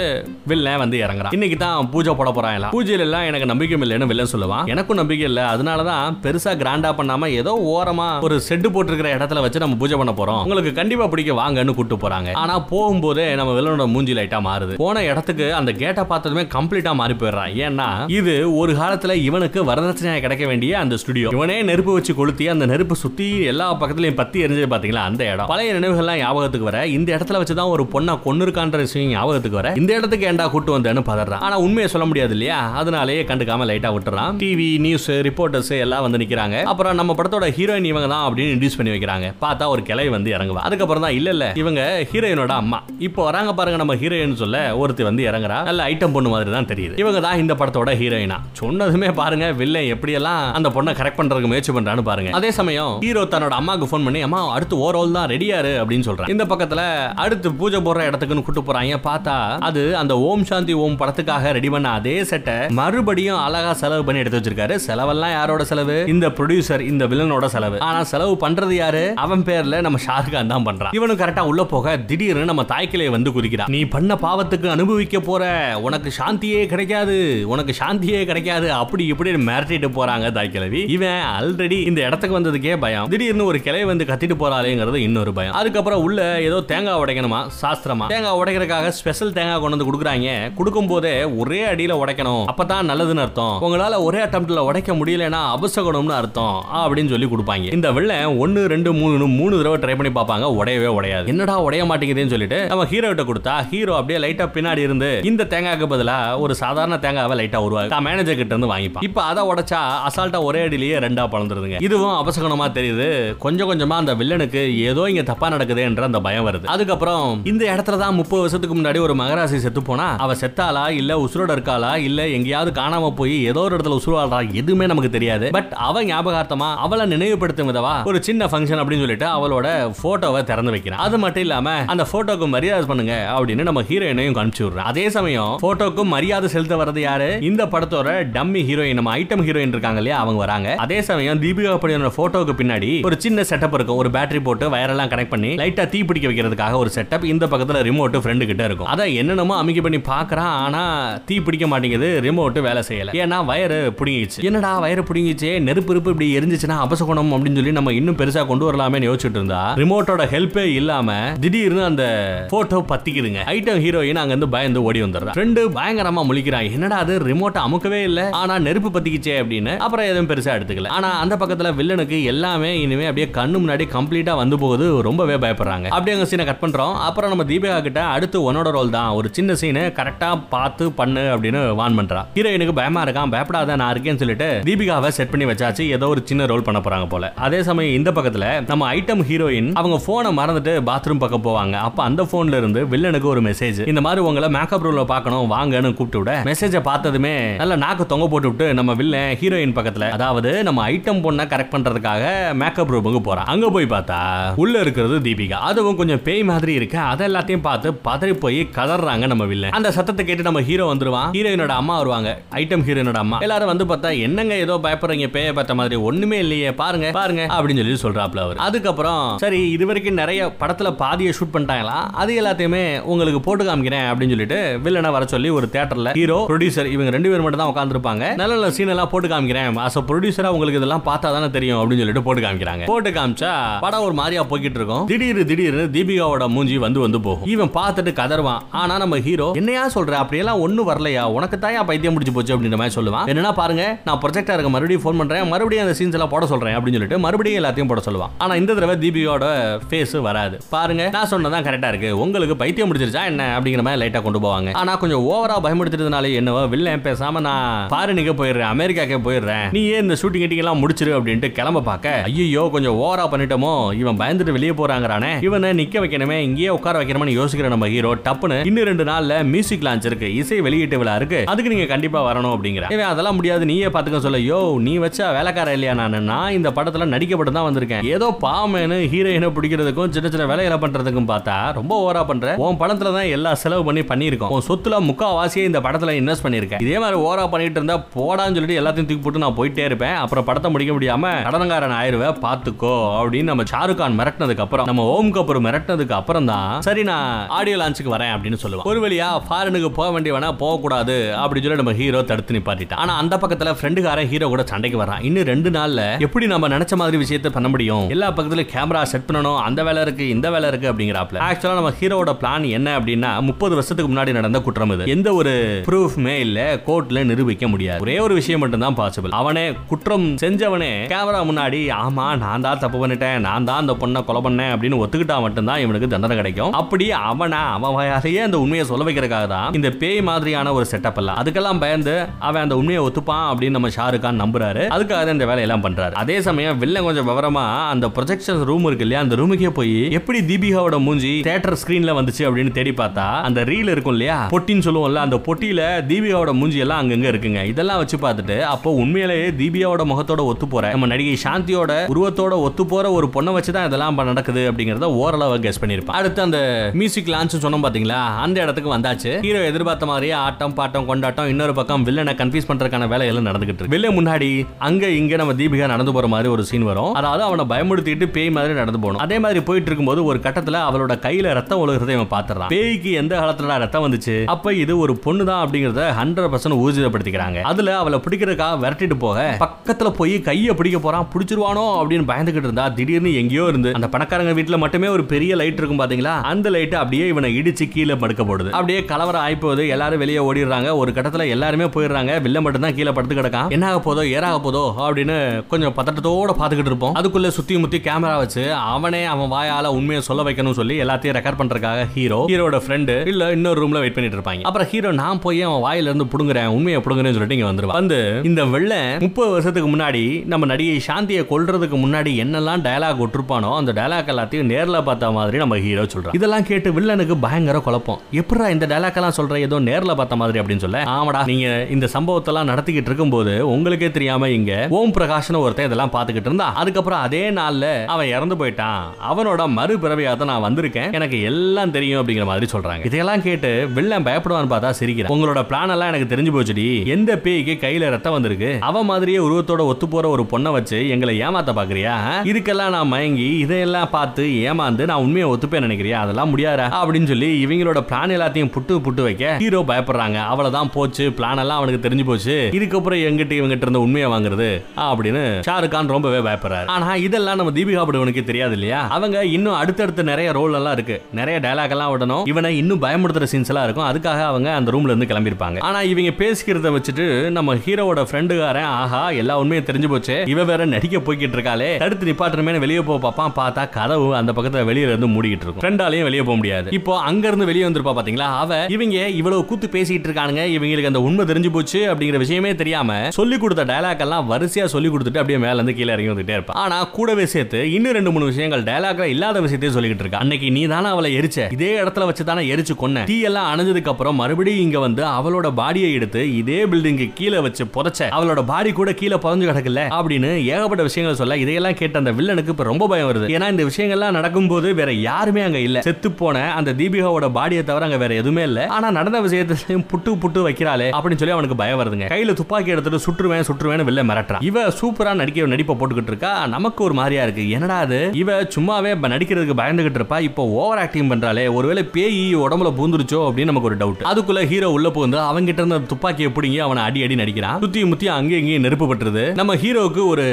வில்லன் வந்து இறங்குறான். இன்னைக்கு தான் பூஜை போட போறான் எல்லாம். பூஜையில எல்லாம் எனக்கு நம்பிக்கை இல்லைன்னு வில்லன் சொல்லுவான். எனக்கும் நம்பிக்கை இல்லை. அதனாலதான் பெருசா கிராண்டா பண்ணாம ஏதோ ஓரமா ஒரு செட்டு போட்டு இருக்கிற இடத்துல வச்சு நம்ம பூஜை பண்ண போறோம். உங்களுக்கு கண்டிப்பா பிடிக்க வாங்கன்னு கூட்டு போறாங்க. ஆனா போகும்போதே நம்ம வில்லனோட மூஞ்சி லைட்டா மாறுது. போன இடத்துக்கு அந்த கேட்டை பார்த்ததுமே கம்ப்ளீட்டா மாறி போயிடுறான். ஏன்னா இது ஒரு காலத்துல இவனுக்கு வரதட்சணையா கிடைக்க வேண்டிய அந்த ஸ்டுடியோ இவனே நெருப்பு வச்சு கொளுத்தி அந்த நெருப்பு சுத்தி எல்லா பக்கத்துலயும் பத்தி எரிஞ்சது பாத்தீங்களா? அந்த இடம். பழைய நினைவுகள்லாம் ஞாபகத்துக்கு வர. இந்த இடத்துல வச்சுதான் ஒரு பொண்ணா கொண்டு இருக்கான்ற விஷயம் ஞாபகத்துக்கு வர. இந்த இடத்துக்கு ஏன்டா கூட்டு வந்தேன்னு பதறான். ஆனா உண்மையை சொல்ல முடியாது இல்லையா? அதனாலேயே கண்டுக்காம லைட்டா விட்டுறான். டிவி நியூஸ் ரிப்போர்ட்டர்ஸ் எல்லாம் வந்து நிக்கிறாங்க. அப்புறம் நம்ம படத்தோட ஹீரோயின் இவங்க தான் அப்படின்னு இன்டியூஸ் பண்ணி வைக்கிறாங்க. பார்த்தா ஒரு கிளை வந்து இறங்குவா. அதுக்கப்புறம் தான் இல்ல இல்ல இவங்க ஹீரோயினோட அம்மா. இப்போ வராங்க பாருங்க நம்ம ஹீரோயின் சொல்ல ஒருத்தி வந்து இறங்குறா. நல்ல ஐட்டம் பொண்ணு மாதிரி தான் தெரியுது. இவங்க தான் இந்த படத்தோட ஹீரோயினா. சொன்னதுமே பாருங்க வில்லன் எப்படியெல்லாம் அந்த பொண்ணை கரெக்ட் பண்றதுக்கு முயற்சி பண்றான்னு பாருங்க. அதே சமயம் ஹீரோ தன்னோட அம்மாக்கு ஃபோன் பண்ணி அம்மா அடுத்து ஓ ரோல் தான் ரெடியாரு அப்படின்னு சொல்றான் இந்த பக்கத்துல அடுத்து பூஜை போடுற இடத்துக்குன்னு கூட்டு போறாங்க பார்த்தா அது அந்த ஓம் சாந்தி ஓம் படத்துக்காக ரெடி பண்ண அதே செட்டை மறுபடியும் அழகா செலவு பண்ணி எடுத்து வச்சிருக்காரு. செலவெல்லாம் யாரோட செலவு? இந்த ப்ரொடியூசர் இந்த வில்லனோட செலவு. ஆனா செலவு பண்றது யாரு? அவன் பேர்ல நம்ம ஷாருக்கான் தான் பண்றான். இவனும் கரெக்டா உள்ள போக திடீர்னு நம்ம தாய்க்கிளை வந்து குறிக்கிறான். நீ பண்ண பாவத்துக்கு அனுபவிக்க போற. உனக்கு சாந்தியே கிடைக்காது. உனக்கு சாந்தியே கிடைக்காது. அப்படி இப்படி மிரட்டிட்டு போறாங்க தாய்க்கிழவி. இவன் ஆல்ரெடி இந்த இடத்துக்கு வந்ததுக்கே பயம். திடீர்னு ஒரு கிளை வந்து கத்திட்டு போறாளேங்கிறது இன்னொரு பயம். அதுக்கப்புறம் உள்ள ஏதோ தேங்காய் உடைக்கணுமா? சாஸ்திரமா. தேங்காய் உடைக்கிறதுக்காக ஸ்பெஷல் தேங்காய் கொண்டு வந்து கொடுக்குறாங்க. கொடுக்கும் போதே ஒரே அடியில உடைக்கணும். அப்பதான் நல்லதுன்னு அர்த்தம். உங்களால ஒரே அட்டம்ப்ட்ல உடைக்க முடியலன்னா அபசகணும்னு அர்த்தம். அப்படின்னு சொல்லி கொடுப்பாங்க. இந்த வெள்ளை ஒன்னு ஒன்று ரெண்டு மூணு மூணு தடவை ட்ரை பண்ணி பார்ப்பாங்க. உடையவே உடையாது. என்னடா உடைய மாட்டேங்குதுன்னு சொல்லிட்டு நம்ம ஹீரோ கிட்ட கொடுத்தா ஹீரோ அப்படியே லைட்டா பின்னாடி இருந்து இந்த தேங்காய்க்கு பதிலா ஒரு சாதாரண தேங்காவை லைட்டா உருவாக்கு தான் மேனேஜர் கிட்ட இருந்து வாங்கிப்பான். இப்போ அதை உடைச்சா அசால்ட்டா ஒரே அடியிலேயே ரெண்டா பழந்துருதுங்க இதுவும் அபசகனமா தெரியுது. கொஞ்சம் கொஞ்சமா அந்த வில்லனுக்கு ஏதோ இங்க தப்பா நடக்குது என்ற அந்த பயம் வருது. அதுக்கப்புறம் இந்த இடத்துல தான் முப்பது வருஷத்துக்கு முன்னாடி ஒரு மகராசி செத்து போனா அவ செத்தாளா இல்ல உசுரோட இருக்காளா இல்ல எங்கேயாவது காணாம போய் ஏதோ ஒரு இடத்துல உசுரோடுறா எதுவுமே நமக்கு தெரியாது. பட் அவ ஞாபகார்த்தமா அவளை நினைவுபடுத்தும் விதவா ஒரு சின்ன ஃபங்க்ஷன் அப்படின்னு சொல்லிட்டு அவளோட போட்டோவை திறந்து வைக்கிறான். அது மட்டும் இல்லாம அந்த போட்டோக்கு மரியாதை பண்ணுங்க அப்படின்னு நம்ம ஹீரோயினையும் அனுப்பிச்சு விடுறோம் அதே சமயம் போட்டோக்கு மரியாதை செலுத்த வர்றது யாரு? இந்த படத்தோட டம்மி ஹீரோயின் நம்ம ஐட்டம் ஹீரோயின் இருக்காங்க இல்லையா அவங்க வராங்க. அதே சமயம் தீபிகா படியோட போட்டோக்கு பின்னாடி ஒரு சின்ன செட்டப் இருக்கும். ஒரு பேட்டரி போட்டு வயரெல்லாம் கனெக்ட் பண்ணி லைட்டா தீ பிடிக்க வைக்கிறதுக்காக ஒரு செட்டப் இந்த பக்கத்துல ரிமோட் ஃப்ரெண்டு கிட்ட இருக்கும். அதை என்னென்னமோ அமைக்க பண்ணி பாக்குறான் ஆனா தீ பிடிக்க மாட்டேங்குது. ரிமோட் வேலை செய்யல. ஏன்னா வயரு பிடுங்கிச்சு என்னடா வயரு பிடிங்கிச்சு நெருப்பு இருப்பு இப்படி எரிஞ்சிச்சுன்னா அபசகுணம் அப்படின்னு சொல்லி நம்ம இன்னும் பெருசா கொண்டு வரலாமே யோசிச்சுட்டு இருந்தா ரிமோட்டோட ஹெல்ப்பே இல்லாம திடீர்னு அந்த போட்டோ பத்திக்குதுங்க. ஐட்டம் ஹீரோயின் அங்க இருந்து பயந்து ஓடி வந்துடுறா ஃப்ரெண்டு பயங்கரமா முழிக்கிறான். என்னடா அது ரிமோட் அமுக்கவே இல்ல. ஆனா நெருப்பு பத்திக்குச்சே அப்படின்னு அப்புறம் எதுவும் பெருசா எடுத்துக்கல. ஆனா அந்த பக்கத்துல வில்லனுக்கு எல்லாமே இனிமே அப்படியே கண்ணு முன்னாடி கம்ப்ளீட்டா வந்து போகுது. ரொம்பவே பயப்படுறாங்க. அப்படியே அங்க சீனை கட் பண்றோம். அப்புறம் நம்ம தீபிகா கிட்ட அடுத்து உன்னோட ரோல் தான். ஒரு சின்ன சீனு கரெக்டா பார்த்து பண்ணு அப்படின்னு வான் பண்றா ஹீரோயினுக்கு பயமா இருக்கான். பயப்படாத நான் இருக்கேன்னு சொல்லிட்டு தீபிகாவை செட் பண்ணி வச்சாச்சு. ஏதோ ஒரு சின்ன ரோல் பண்ண போறாங்க போல. அதே சமயம் இந்த பக்கத்துல நம்ம ஐட்டம் ஹீரோயின் அவங்க போனை மறந்துட்டு பாத்ரூம் பக்கம் போவாங்க. அப்ப அந்த போன்ல இருந்து வில்லனுக்கு ஒரு மெசேஜ் இந்த மாதிரி உங்களை மேக்கப் ரூம்ல பார்க்கணும் வாங்கன்னு கூப்பிட்டு விட மெசேஜை பார்த்ததுமே நல்ல நாக்கு தொங்க போட்டு விட்டு நம்ம வில்லன் ஹீரோயின் பக்கத்துல அதாவது நம்ம ஐட்டம் பொண்ணை கரெக்ட் பண்றதுக்காக மேக்கப் ரூமுக்கு போறான். அங்க போய் பார்த்தா உள்ள இருக்கிறது தீபிகா. அதுவும் கொஞ்சம் பேய் மாதிரி இருக்கு. அதை எல்லாத்தையும் பார்த்து பதறி போய் கதறாங்க நம்ம வில்லன் அந்த சத்தத்தை கேட்டு நம்ம ஹீரோ வந்துருவான். ஹீரோயினோட அம்மா வருவாங்க. ஐட்டம் ஹீரோயினோட அம்மா. எல்லாரும் வந்து பார்த்தா என்னங்க ஏதோ பயப்படுறீங்க பேய பார்த்த மாதிரி. ஒண்ணுமே இல்லையே. பாருங்க பாருங்க அப்படின்னு சொல்லி சொல்றாப்ல அவர். அதுக்கப்புறம் சரி இது வரைக்கும் நிறைய படத்துல பாதியை ஷூட் பண்ணிட்டாங்களா? அது எல்லாத்தையுமே உங்களுக்கு போட்டு காமிக்கிறேன் அப்படின்னு சொல்லிட்டு வில்லனை வர சொல்லி ஒரு தியேட்டர்ல ஹீரோ ப்ரொடியூசர் இவங்க ரெண்டு பேர் மட்டும் தான் உட்காந்துருப்பாங்க நல்ல நல்ல சீன் எல்லாம் போட்டு காமிக்கிறேன். அஸ் ப்ரொடியூசரா உங்களுக்கு இதெல்லாம் பார்த்தா தானே தெரியும் அப்படின்னு சொல்லிட்டு போட்டு காமிக்கிறாங்க. போட்டு காமிச்சா படம் ஒரு மாதிரியா போய்கிட்டு இருக்கும். திடீர்னு திடீர்னு தீபிகாவோட மூஞ்சி வந்து வந்து போகும். இவன் பார்த்துட்டு கதர்வான் ஆனா நம்ம ஹீரோ என்னையா சொல்ற? அப்படியெல்லாம் ஒண்ணு வரலையா? உனக்கு தாயா பைத்தியம் முடிச்சு போச்சு அப்படின்ற மாதிரி சொல்லுவான். என்னன்னா பாருங்க நான் ப்ரொஜெக்டா இருக்க மறுபடியும் ஃபோன் பண்றேன். மறுபடியும் அந்த சீன்ஸ் எல்லாம் போட சொல்றேன் அப்படின்னு சொல்லிட்டு மறுபடியும் எல்லாத்தையும் போட சொல்லுவான். ஆனா இந்த தடவை தீபிகாவோட ஃபேஸ் வராது. பாருங்க நான் சொன்னதான் கரெக்டா இருக்கு. உங்களுக்கு பைத்தியம் முடிச்சிருச்சா என்ன அப்படிங்கிற மாதிரி லைட்டா கொண்டு போவாங்க. ஆனா கொஞ்சம் ஓவரா பயமுடுத்துறதுனால என்னவோ வில்லன் பேசாம நான் ஃபாரினுக்கு போயிடுறேன் அமெரிக்காக்கே போயிடுறேன். நீ ஏன் இந்த ஷூட்டிங் கிட்டிங் எல்லாம் முடிச்சிரு அப்படின்ட்டு கிளம்ப பார்க்க ஐயோ கொஞ்சம் ஓவரா பண்ணிட்டோமோ இவன் பயந்துட்டு வெளியே போறாங்கறானே. இவனை நிக்க வைக்கணுமே இங்கேயே உட்கார வைக்கணும்னு யோசிக்கிற நம்ம ஹீரோ டப்புன்னு இன்னும் ரெண்டு நாள்ல மியூசிக் லான்ச் இருக்கு இசை வெளியீட்டு விழா இருக்கு. அதுக்கு நீங்க கண்டிப்பா வரணும் அப்படிங்கிற. இவன் அதெல்லாம் முடியாது நீயே பாத்துக்க சொல்ல. யோ நீ வச்சா வேலைக்கார இல்லையா நான்? நான் இந்த படத்துல நடிக்கப்பட்டு தான் வந்திருக்கேன். ஏதோ பாமேனு ஹீரோயினை பிடிக்கிறதுக்கும் சின்ன சின்ன வேலைகளை பண்றதுக்கும் பார்த்தா ரொம்ப ஓவரா பண்ற. உன் படத்துல தான் எல்லா செலவு பண்ணி பண்ணியிருக்கோம். உன் சொத்துல முக்காவாசியே இந்த படத்துல இன்வெஸ்ட் பண்ணிருக்கேன் இதே மாதிரி ஓவரா பண்ணிட்டு இருந்தா போடான்னு சொல்லிட்டு எல்லாத்தையும் தூக்கி போட்டு நான் போயிட்டே இருப்பேன். அப்புறம் படத்தை முடிக்க முடியாம கடனக்காரன் ஆயிருவேன் பாத்துக்கோ அப்படின்னு நம்ம ஷாருக் கான் மிரட்டினதுக்கு அப்புறம் நம்ம ஓம் கபூர் மிரட்டினதுக்கு அப்புறம் தான் சரி நான் ஆடியோ லான்ச்சுக்கு வரேன் அப்படின்னு சொல்லுவான். ஒரு வழியா ஃபாரினுக்கு போக வேண்டியவனா போக கூடாது அப்படின்னு சொல்லி நம்ம ஹீரோ தடுத்து நிப்பாட்டிட்டான். ஆனா அந்த பக்கத்துல ஃப்ரெண்டுக்காரன் ஹீரோ கூட சண்டைக்கு வரான் இன்னும் ரெண்டு நாள்ல எப்படி நம்ம நினைச்ச மாதிரி விஷயத்தை பண்ண முடியும்? எல்லா பக்கத்துலயும் கேமரா செட் பண்ணணும். அந்த வேலை இருக்கு இந்த வேலை இருக்கு அப்படிங்கிறாப்ல. ஆக்சுவலா நம்ம ஹீரோட பிளான் என்ன அப்படின்னா முப்பது வருஷத்துக்கு முன்னாடி நடந்த குற்றம் இது. எந்த ஒரு ப்ரூஃப்மே இல்ல கோர்ட்ல நிரூபிக்க முடியாது. ஒரே ஒரு விஷயம் மட்டும் தான் பாசிபிள் அவனே குற்றம் செஞ்சவனே கேமரா முன்னாடி ஆமா நான் தான் தப்பு பண்ணிட்டேன் நான் தான் அந்த பொண்ணை கொலை பண்ணேன் அப்படின்னு ஒத்துக்கிட்டா மட்டும்தான் இவனுக்கு தண்டனை கிடைக்கும். அப்படி அவனா அவன் வாயாலேயே அந்த உண்மையை சொல்ல வைக்கிறதுக்காக தான் இந்த பேய் மாதிரியான ஒரு செட்டப் எல்லாம். அதுக்கெல்லாம் பயந்து அவன் அந்த உண்மையை ஒத்துப்பான் அப்படின்னு நம்ம ஷாருக் கான் நம்புறாரு. அதுக்காக தான் இந்த வேலையெல்லாம் பண்றாரு. அதே சமயம் வில்லன் கொஞ்சம் விவரமா அந்த ப்ரொஜெக்ஷன் ரூம் இருக்கு இல்லையா? அந்த ரூமுக்கே போய் எப்படி தீபிகாவோட மூஞ்சி தியேட்டர் ஸ்கிரீன்ல வந்துச்சு அப்படின்னு தேடி பார்த்தா அந்த ரீல் இருக்கும் இல்லையா? பொட்டின்னு சொல்லுவோம்ல அந்த பொட்டியில தீபிகாவோட மூஞ்சி எல்லாம் அங்கங்க இருக்குங்க. இதெல்லாம் வச்சு பார்த்துட்டு அப்போ உண்மையிலேயே தீபிகாவோட முகத்தோட ஒத்து போற நம்ம நடிகை சாந்தியோட உருவத்தோட ஒத்து போற ஒரு பொண்ணை வச்சு தான் இதெல்லாம் நடக்குது அப்படிங்கறத ஓரளவு கெஸ் பண்ணிருப்பான் அடுத்து அந்த மியூசிக் லான்ச் சொன்னோம் பாத்தீங்களா? அந்த இடத்துக்கு வந்தாச்சு. ஹீரோ எதிர்பார்த்த மாதிரியே ஆட்டம் பாட்டம் கொண்டாட்டம் இன்னொரு பக்கம் வில்லனை கன்ஃபியூஸ் பண்றதுக்கான வேலையெல்லாம் நடந்துகிட்டு இருக்கு. வில்லன் முன்னாடி அங்க இங்க நம்ம தீபிகா நடந்து போற மாதிரி ஒரு சீன் வரும். அதாவது அவனை பயமுடுத்திட்டு பேய் மாதிரி நடந்து போகணும். அதே மாதிரி போயிட்டு இருக்கும்போது ஒரு கட்டத்துல அவளோட கையில ரத்தம் ஒழுகிறதை இவன் பாத்துறான் பேய்க்கு எந்த காலத்துல ரத்தம் வந்துச்சு? அப்ப இது ஒரு பொண்ணு தான் அப்படிங்கறத ஹண்ட்ரட் பர்சன்ட் ஊர்ஜிதப்படுத்திக்கிறாங்க. அதுல அவளை பிடிக்கிறதுக்காக விரட்டிட்டு போக பக்கத்துல போய் கையை பிடிக்க போறான் பிடிச்சிருவானோ அப்படின்னு பயந்துகிட்டு இருந்தா திடீர்னு எங்கேயோ இருந்து அந்த பணக்காரங்க வீட்டுல மட்டுமே ஒரு பெரிய லைட் இருக்கும் பாத்தீங்களா? அந்த லைட் அப்படியே இவனை இடிச்சு கீழே படுக்க போடுது. அப்படியே கலவரம் ஆய்ப்போது எல்லாரும் வெளியே ஓடிடுறாங்க. ஒரு கட்டத்துல எல்லாருமே போயிடுறாங்க. வில்ல மட்டும் தான் கீழே படுத்து கிடக்கான். என்ன ஆக போதோ ஏறாக போதோ அப்படின்னு கொஞ்சம் பதட்டத்தோட பாத்துக்கிட்டு இருப்போம். அதுக்குள்ள சுத்தி முத்தி கேமரா வச்சு அவனே அவன் வாயால உண்மையை சொல்ல வைக்கணும்னு சொல்லி எல்லாத்தையும் ரெக்கார்ட் பண்றதுக்காக ஹீரோ ஹீரோட ஃப்ரெண்டு இல்ல இன்னொரு ரூம்ல வெயிட் பண்ணிட்டு இருப்பாங்க. அப்புறம் ஹீரோ நான் போய் அவன் வாயில இருந்து புடுங்குறேன் உண்மையை புடுங்குறேன்னு சொல்லிட்டு இங்க வந்துருவான். வந்து இந்த வெள்ள முப்பது வருஷத்துக்கு முன்னாடி நம்ம நடிகை சாந்தியை கொல்றதுக்கு முன்னாடி என்னெல்லாம் டயலாக் விட்டுருப்பானோ அந்த டயலாக் எல்லாத்தையும் நேர்ல பார்த்த மாதிரி நம்ம ஹீரோ சொல்றான். இதெல்லாம் கேட்டு வில்லனுக்கு பயங்கர குழப்பம். எப்படா இந்த டயலாக் எல்லாம் சொல்ற? ஏதோ நேர்ல பார்த்த மாதிரி அப்படின்னு சொல்ல ஆமாடா நீங்க இந்த சம்பவத்தெல்லாம் நடத்திக்கிட்டு இருக்கும்போது உங்களுக்கே தெரியாம இங்க ஓம் பிரகாஷ்னு ஒருத்தன் இதெல்லாம் பார்த்துக்கிட்டு இருந்தா அதுக்கப்புறம் அதே நாள்ல அவன் இறந்து போயிட்டான். அவனோட மறுபிறவியா தான் நான் வந்திருக்கேன். எனக்கு எல்லாம் தெரியும் அப்படிங்கிற மாதிரி சொல்றாங்க. இதையெல்லாம் கேட்டு வில்லன் பயப்படுவான்னு பார்த்தா சிரிக்கிறான். உங்களோட பிளான் எல்லாம் எனக்கு தெரிஞ்சு போச்சுடி. எந்த பேய்க்கு கையில ரத்தம் வந்திருக்கு? அவ மாதிரியே உருவத்தோட ஒத்து போற ஒரு பொண்ணை வச்சு எங்களை ஏமாத்த பாக்குறியா? இதுக்கெல்லாம் நான் மயங்கி இதையெல்லாம் பார்த்து ஏமாந்து நான் உண்மையை ஒத்துப்பேன் நினைக்கிறியா? அதெல்லாம் முடியாதா? அப்படின்னு சொல்லி இவங்களோட பிளான் எல்லாத்தையும் புட்டு புட்டு வைக்க ஹீரோ பயப்படுறாங்க. அவ்வளவுதான் போச்சு. பிளான் எல்லாம் அவனுக்கு தெரிஞ்சு போச்சு. இதுக்கப்புறம் எங்கிட்ட இவங்கிட்ட இருந்த உண்மையை வாங்குறது அப்படின்னு ஷாருக் கான் ரொம்பவே பயப்படுறாரு. ஆனா இதெல்லாம் நம்ம தீபிகா படுவனுக்கு தெரியாது இல்லையா அவங்க இன்னும் அடுத்தடுத்து நிறைய ரோல் எல்லாம் இருக்கு. நிறைய டயலாக் எல்லாம் விடணும். இவனை இன்னும் பயமுடுத்துற சீன்ஸ் எல்லாம் இருக்கும். அதுக்காக அவங்க அந்த ரூம்ல இருந்து கிளம்பியிருப்பாங்க. ஆனா இவங்க பேசிக்கிறத வச்சுட்டு நம்ம ஹீரோவோட ஃப்ரெண்டுகாரன் ஆஹா எல்லா உண்மையும் தெரிஞ்சு போச்சு. இவ வேற நடிக்க போய்கிட்டு இருக்காளே. தடுத்து நிப்பாட்டுறமே வெளியே போக பார்ப்பான் பார்த்தா கதவு அந்த பக்கத்துல வெளியில இருந்து மூடிக்கிட்டு இருக்கும். ஃப்ரெண்டாலையும் வெளியே போக முடியாது. இப்போ அங்க இருந்து வெளியே வந்திருப்பா பாத்தீங்களா? அவ இவங்க இவ்வளவு கூத்து பேசிட்டு இருக்கானுங்க. இவங்களுக்கு அந்த உண்மை தெரிஞ்சு போச்சு அப்படிங்கிற விஷயமே தெரியாம சொல்லி கொடுத்த டைலாக் எல்லாம் வரிசையா சொல்லி கொடுத்துட்டு அப்படியே மேல இருந்து கீழே இறங்கி வந்துட்டே இருப்பா. ஆனா கூடவே சேர்த்து இன்னும் ரெண்டு மூணு விஷயங்கள் டயலாக்ல இல்லாத விஷயத்தையும் சொல்லிக்கிட்டு இருக்கா. அன்னைக்கு நீ தானே அவளை எரிச்ச? இதே இடத்துல வச்சு தானே எரிச்சு கொன்ன. தீ எல்லாம் அணைஞ்சதுக்கு அப்புறம் மறுபடியும் இங்க வந்து அவளோட பாடியை எடுத்து இதே பில்டிங்க்கு கீழே வச்சு புதைச்ச அவளோட பாடி கூட கீழே புதஞ்சு கிடக்குல்ல? அப்படின்னு ஏகப்பட்ட விஷயங்கள் சொல்ல இதையெல்லாம் கேட்ட அந்த வில்லனுக்கு இப்ப ரொம்ப பயம் வருது. ஏன்னா இந்த விஷயங்கள்லாம் நடக்கும்போது வேற யாருமே அங்க இல்ல. செத்து போன அந்த தீபிகாவோட பாடியை தவிர அங்க வேற எதுவுமே இல்ல. ஆனா நடந்த விஷயத்தையும் புட்டு புட்டு வைக்கிறாளே அப்படின்னு சொல்லி அவனுக்கு பயம் வருதுங்க. கையில துப்பாக்கி எடுத்துட்டு சுற்றுவேன் சுற்றுவேன் வெளில மிரட்டுறான். இவ சூப்பரா நடிக்க நடிப்பை போட்டுக்கிட்டு இருக்கா. நமக்கு ஒரு மாதிரியா இருக்கு. என்னடா அது? இவ சும்மாவே நடிக்கிறதுக்கு பயந்துகிட்டு இருப்பா. இப்போ ஓவர் ஆக்டிங் பண்றாளே. ஒருவேளை பேய் உடம்புல பூந்துருச்சோ அப்படின்னு நமக்கு ஒரு டவுட் அதுக்குள்ள ஹீரோ உள்ள போந்து அவங்க கிட்ட இருந்த துப்பாக்கியை பிடிங்கி அவனை அடி அடி நடிக்கிறான். சுத்தி முத்தி அங்கேயும் இங்கேயும் நெருப்பு பட்டுருது. நம்ம ஹீரோவுக்கு ஒரு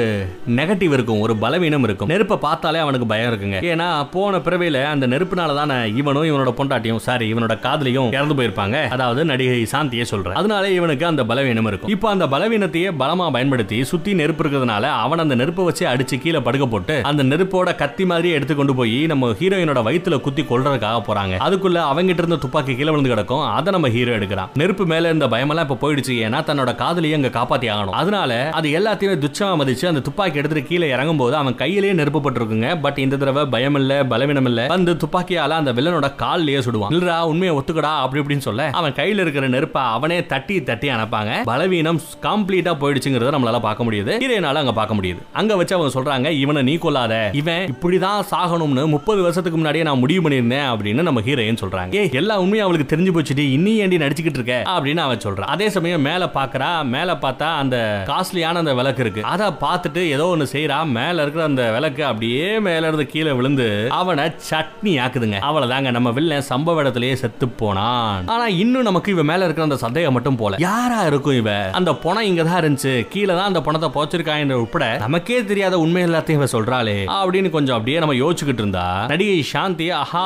நெகட்டிவ் இருக்கும். ஒரு பலவீனம் இருக்கும். நெருப்பை பார்த்தாலே அவனுக்கு பயம் இருக்குங்க. ஏன்னா போன பிறவியில அந்த நெருப்புனால தானே இவனும் இவனோட பொண்டாட்டியும் சாரி இவனோட காதலியும் இறந்து போயிருப்பாங்க. அதாவது நடிகை சாந்தியே சொல்றேன். அதனால இவனுக்கு அந்த பலவீனம் இருக்கும். இப்போ அந்த பலவீனத்தையே பலமா பயன்படுத்தி சுத்தி நெருப்பு இருக்கிறதுனால அவன் அந்த நெருப்பை வச்சு அடிச்சு கீழே படுக்க போட்டு அந்த நெருப்போட கத்தி மாதிரி எடுத்து கொண்டு போய் நம்ம ஹீரோயினோட வயித்துல குத்தி கொல்றதுக்காக போறாங்க. அதுக்குள்ள அவங்கிட்ட இருந்த துப்பாக்கி கீழே விழுந்து கிடக்கும். அதை நம்ம ஹீரோ எடுக்கிறான். நெருப்பு மேல இருந்த பயமெல்லாம் இப்ப போயிடுச்சு. ஏன்னா தன்னோட காதலியை அங்க காப்பாத்தி ஆகணும். அதனால அது எல்லாத்தையுமே துச்சமா மதிச்சு அந்த துப்பாக்கி எடுத்துட்டு கீழே இறங்கும் போது அவன் கையிலேயே நெருப்பப்பட்டிருக்குங்க பட் இந்த தடவை பயம் இல்ல பலவீனம் இல்ல வந்து துப்பாக்கியால அந்த வில்லனோட கால்லயே சுடுவான். இல்லடா உண்மையை ஒத்துக்கடா அப்படி இப்படின்னு சொல்ல அவன் கையில இருக்கிற நெருப்பை அவனே தட்டி தட்டி அனுப்பாங்க. பலவீனம் கம்ப்ளீட்டா போயிடுச்சுங்கிறத நம்மளால பார்க்க முடியுது. ஹீரோயினால அங்க பார்க்க முடியுது. அங்க வச்சு அவங்க சொல்றாங்க இவனை நீ கொல்லாத. இவன் இப்படிதான் சாகணும்னு முப்பது வருஷத்துக்கு முன்னாடியே நான் முடிவு பண்ணியிருந்தேன் அப்படின்னு நம்ம ஹீரோயின் சொல்றாங்க. ஏ எல்லா உண்மையும் அவளுக்கு தெரிஞ்சு போச்சுட்டு இன்னி ஏண்டி நடிச்சுக்கிட்டு இருக்க? அப்படின்னு அவன் சொல்றான். அதே சமயம் மேல பாக்குறா. மேல பார்த்தா அந்த காஸ்ட்லியான அந்த விளக்கு இருக்கு. அதை பார்த்துட்டு ஏதோ ஒண்ணு செய்யறா மேல இருக்கிற அந்த விளக்கு அப்படியே மேல இருந்து கீழே விழுந்து அவனை சட்னி ஆக்குதுங்க. அவ்வளவுதாங்க நம்ம வில்லன் சம்பவ இடத்திலேயே செத்து போனான். ஆனா இன்னும் நமக்கு இவன் மேல இருக்கிற அந்த சந்தேகம் மட்டும் போல. யாரா இருக்கும் இவ? அந்த பணம் இங்க தான் இருந்துச்சு. கீழே தான் அந்த பணத்தை போச்சிருக்காங்க உட்பட நமக்கே தெரியாத உண்மையில எல்லாத்தையும் இவ சொல்றாளே அப்படின்னு கொஞ்சம் அப்படியே நம்ம யோசிச்சுக்கிட்டு இருந்தா நடிகை சாந்தி ஆஹா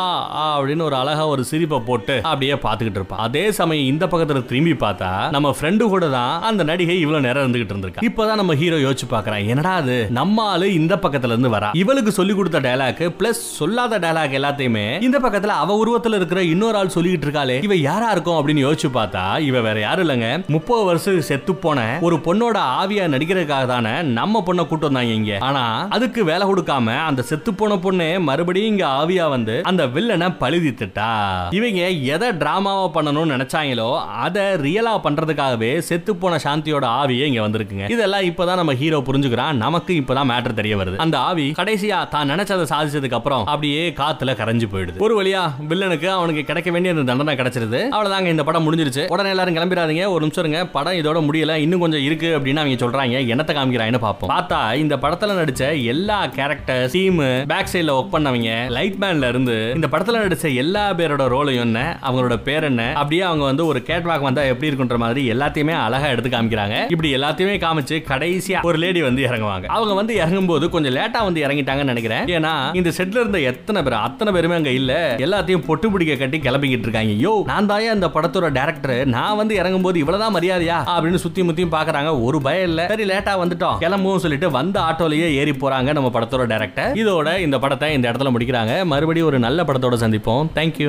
அப்படின்னு ஒரு அழகா ஒரு சிரிப்பை போட்டு அப்படியே பார்த்துக்கிட்டு இருப்பா. அதே சமயம் இந்த பக்கத்துல திரும்பி பார்த்தா நம்ம ஃப்ரெண்டு கூட தான் அந்த நடிகை இவ்வளவு நேரம் இருந்துகிட்டு இருந்திருக்கா. இப்பதான் நம்ம ஹீரோ யோசிச்சு பாக்குறான் என்னடா அது நம்ம ஆளு இந்த பக்கத்துல இருந்து வரா. இவளுக்கு சொல்லி கொடுத்த டயலாக் பிளஸ் சொல்லாத டயலாக் எல்லாத்தையுமே இந்த பக்கத்துல அவ உருவத்துல இருக்கிற இன்னொரு ஆள் சொல்லிக்கிட்டு இருக்காளே இவ யாரா இருக்கும் அப்படின்னு யோசிச்சு பார்த்தா இவ வேற யாரும் இல்லைங்க. முப்பது வருஷம் செத்து போன ஒரு பொண்ணோட ஆவியா நடிக்கிறதுக்காக தானே நம்ம பொண்ணை கூட்டு வந்தாங்க இங்க. ஆனா அதுக்கு வேலை கொடுக்காம அந்த செத்து போன பொண்ணு மறுபடியும் இங்க ஆவியா வந்து அந்த வில்லனை பழுதித்துட்டா இவங்க எதை டிராமாவா பண்ணணும்னு நினைச்சாங்களோ அதை ரியலா பண்றதுக்காகவே செத்து போன சாந்தியோட ஆவியே இங்க வந்திருக்குங்க. இதெல்லாம் இப்பதான் நம்ம ஹீரோ புரிஞ்சுக்கிறான். நமக்கு இப்பதான் மேட்டர் தெரிய வருது. அந்த ஆவி கடைசியா தான் நினைச்சதை சாதிச்சதுக்கு அப்புறம் அப்படியே காத்துல கரைஞ்சு போயிடுது. ஒரு வழியா வில்லனுக்கு அவனுக்கு கிடைக்க வேண்டிய அந்த தண்டனை கிடைச்சிருது. அவ்வளவுதாங்க இந்த படம் முடிஞ்சிருச்சு. உடனே எல்லாரும் கிளம்பிடாதீங்க. ஒரு நிமிஷம் இருங்க. படம் இதோட முடியல. இன்னும் கொஞ்சம் இருக்கு அப்படின்னு அவங்க சொல்றாங்க. என்னத்தை காமிக்கிறாங்கன்னு பார்ப்போம். பார்த்தா இந்த படத்துல நடிச்ச எல்லா கேரக்டர் டீம் பேக் சைட்ல ஒர்க் பண்ணவங்க லைட் மேன்ல இருந்து இந்த படத்துல நடிச்ச எல்லா பேரோட ரோலையும் என்ன அவங்களோட பேர் என்ன அப்படியே அவங்க வந்து ஒரு கேட்வாக் வந்தா எப்படி இருக்குன்ற மாதிரி எல்லாத்தையுமே அழகா எடுத்து காமிக்கிறாங்க. இப்படி எல்லாத்தையுமே காமிச்சு கடைசியா ஒரு லேடி வந்து இறங்குவாங்க. அவங்க வந்து இறங்கும் போது கொஞ்சம் லேட்டா வந்து இறங்கிட்டாங்கன்னு நினைக்கிறேன். ஏன்னா இந்த செட்ல இருந்த எத்தனை பேர் அத்தனை பேருமே அங்க இல்ல. எல்லாத்தையும் பொட்டு பிடிக்க கட்டி கிளம்பிக்கிட்டு இருக்காங்க. யோ நான் தாயா இந்த படத்தோட டேரக்டர் நான் வந்து இறங்கும் போது இவ்வளவுதான் மரியாதையா? அப்படின்னு சுத்தி முத்தியும் பாக்குறாங்க. ஒரு பயம் இல்ல. சரி லேட்டா வந்துட்டோம். கிளம்புவோம் சொல்லிட்டு வந்த ஆட்டோலயே ஏறி போறாங்க நம்ம படத்தோட டேரக்டர் இதோட இந்த படத்தை இந்த இடத்துல முடிக்கிறாங்க. மறுபடியும் ஒரு நல்ல படத்தோட சந்திப்போம். தேங்க்யூ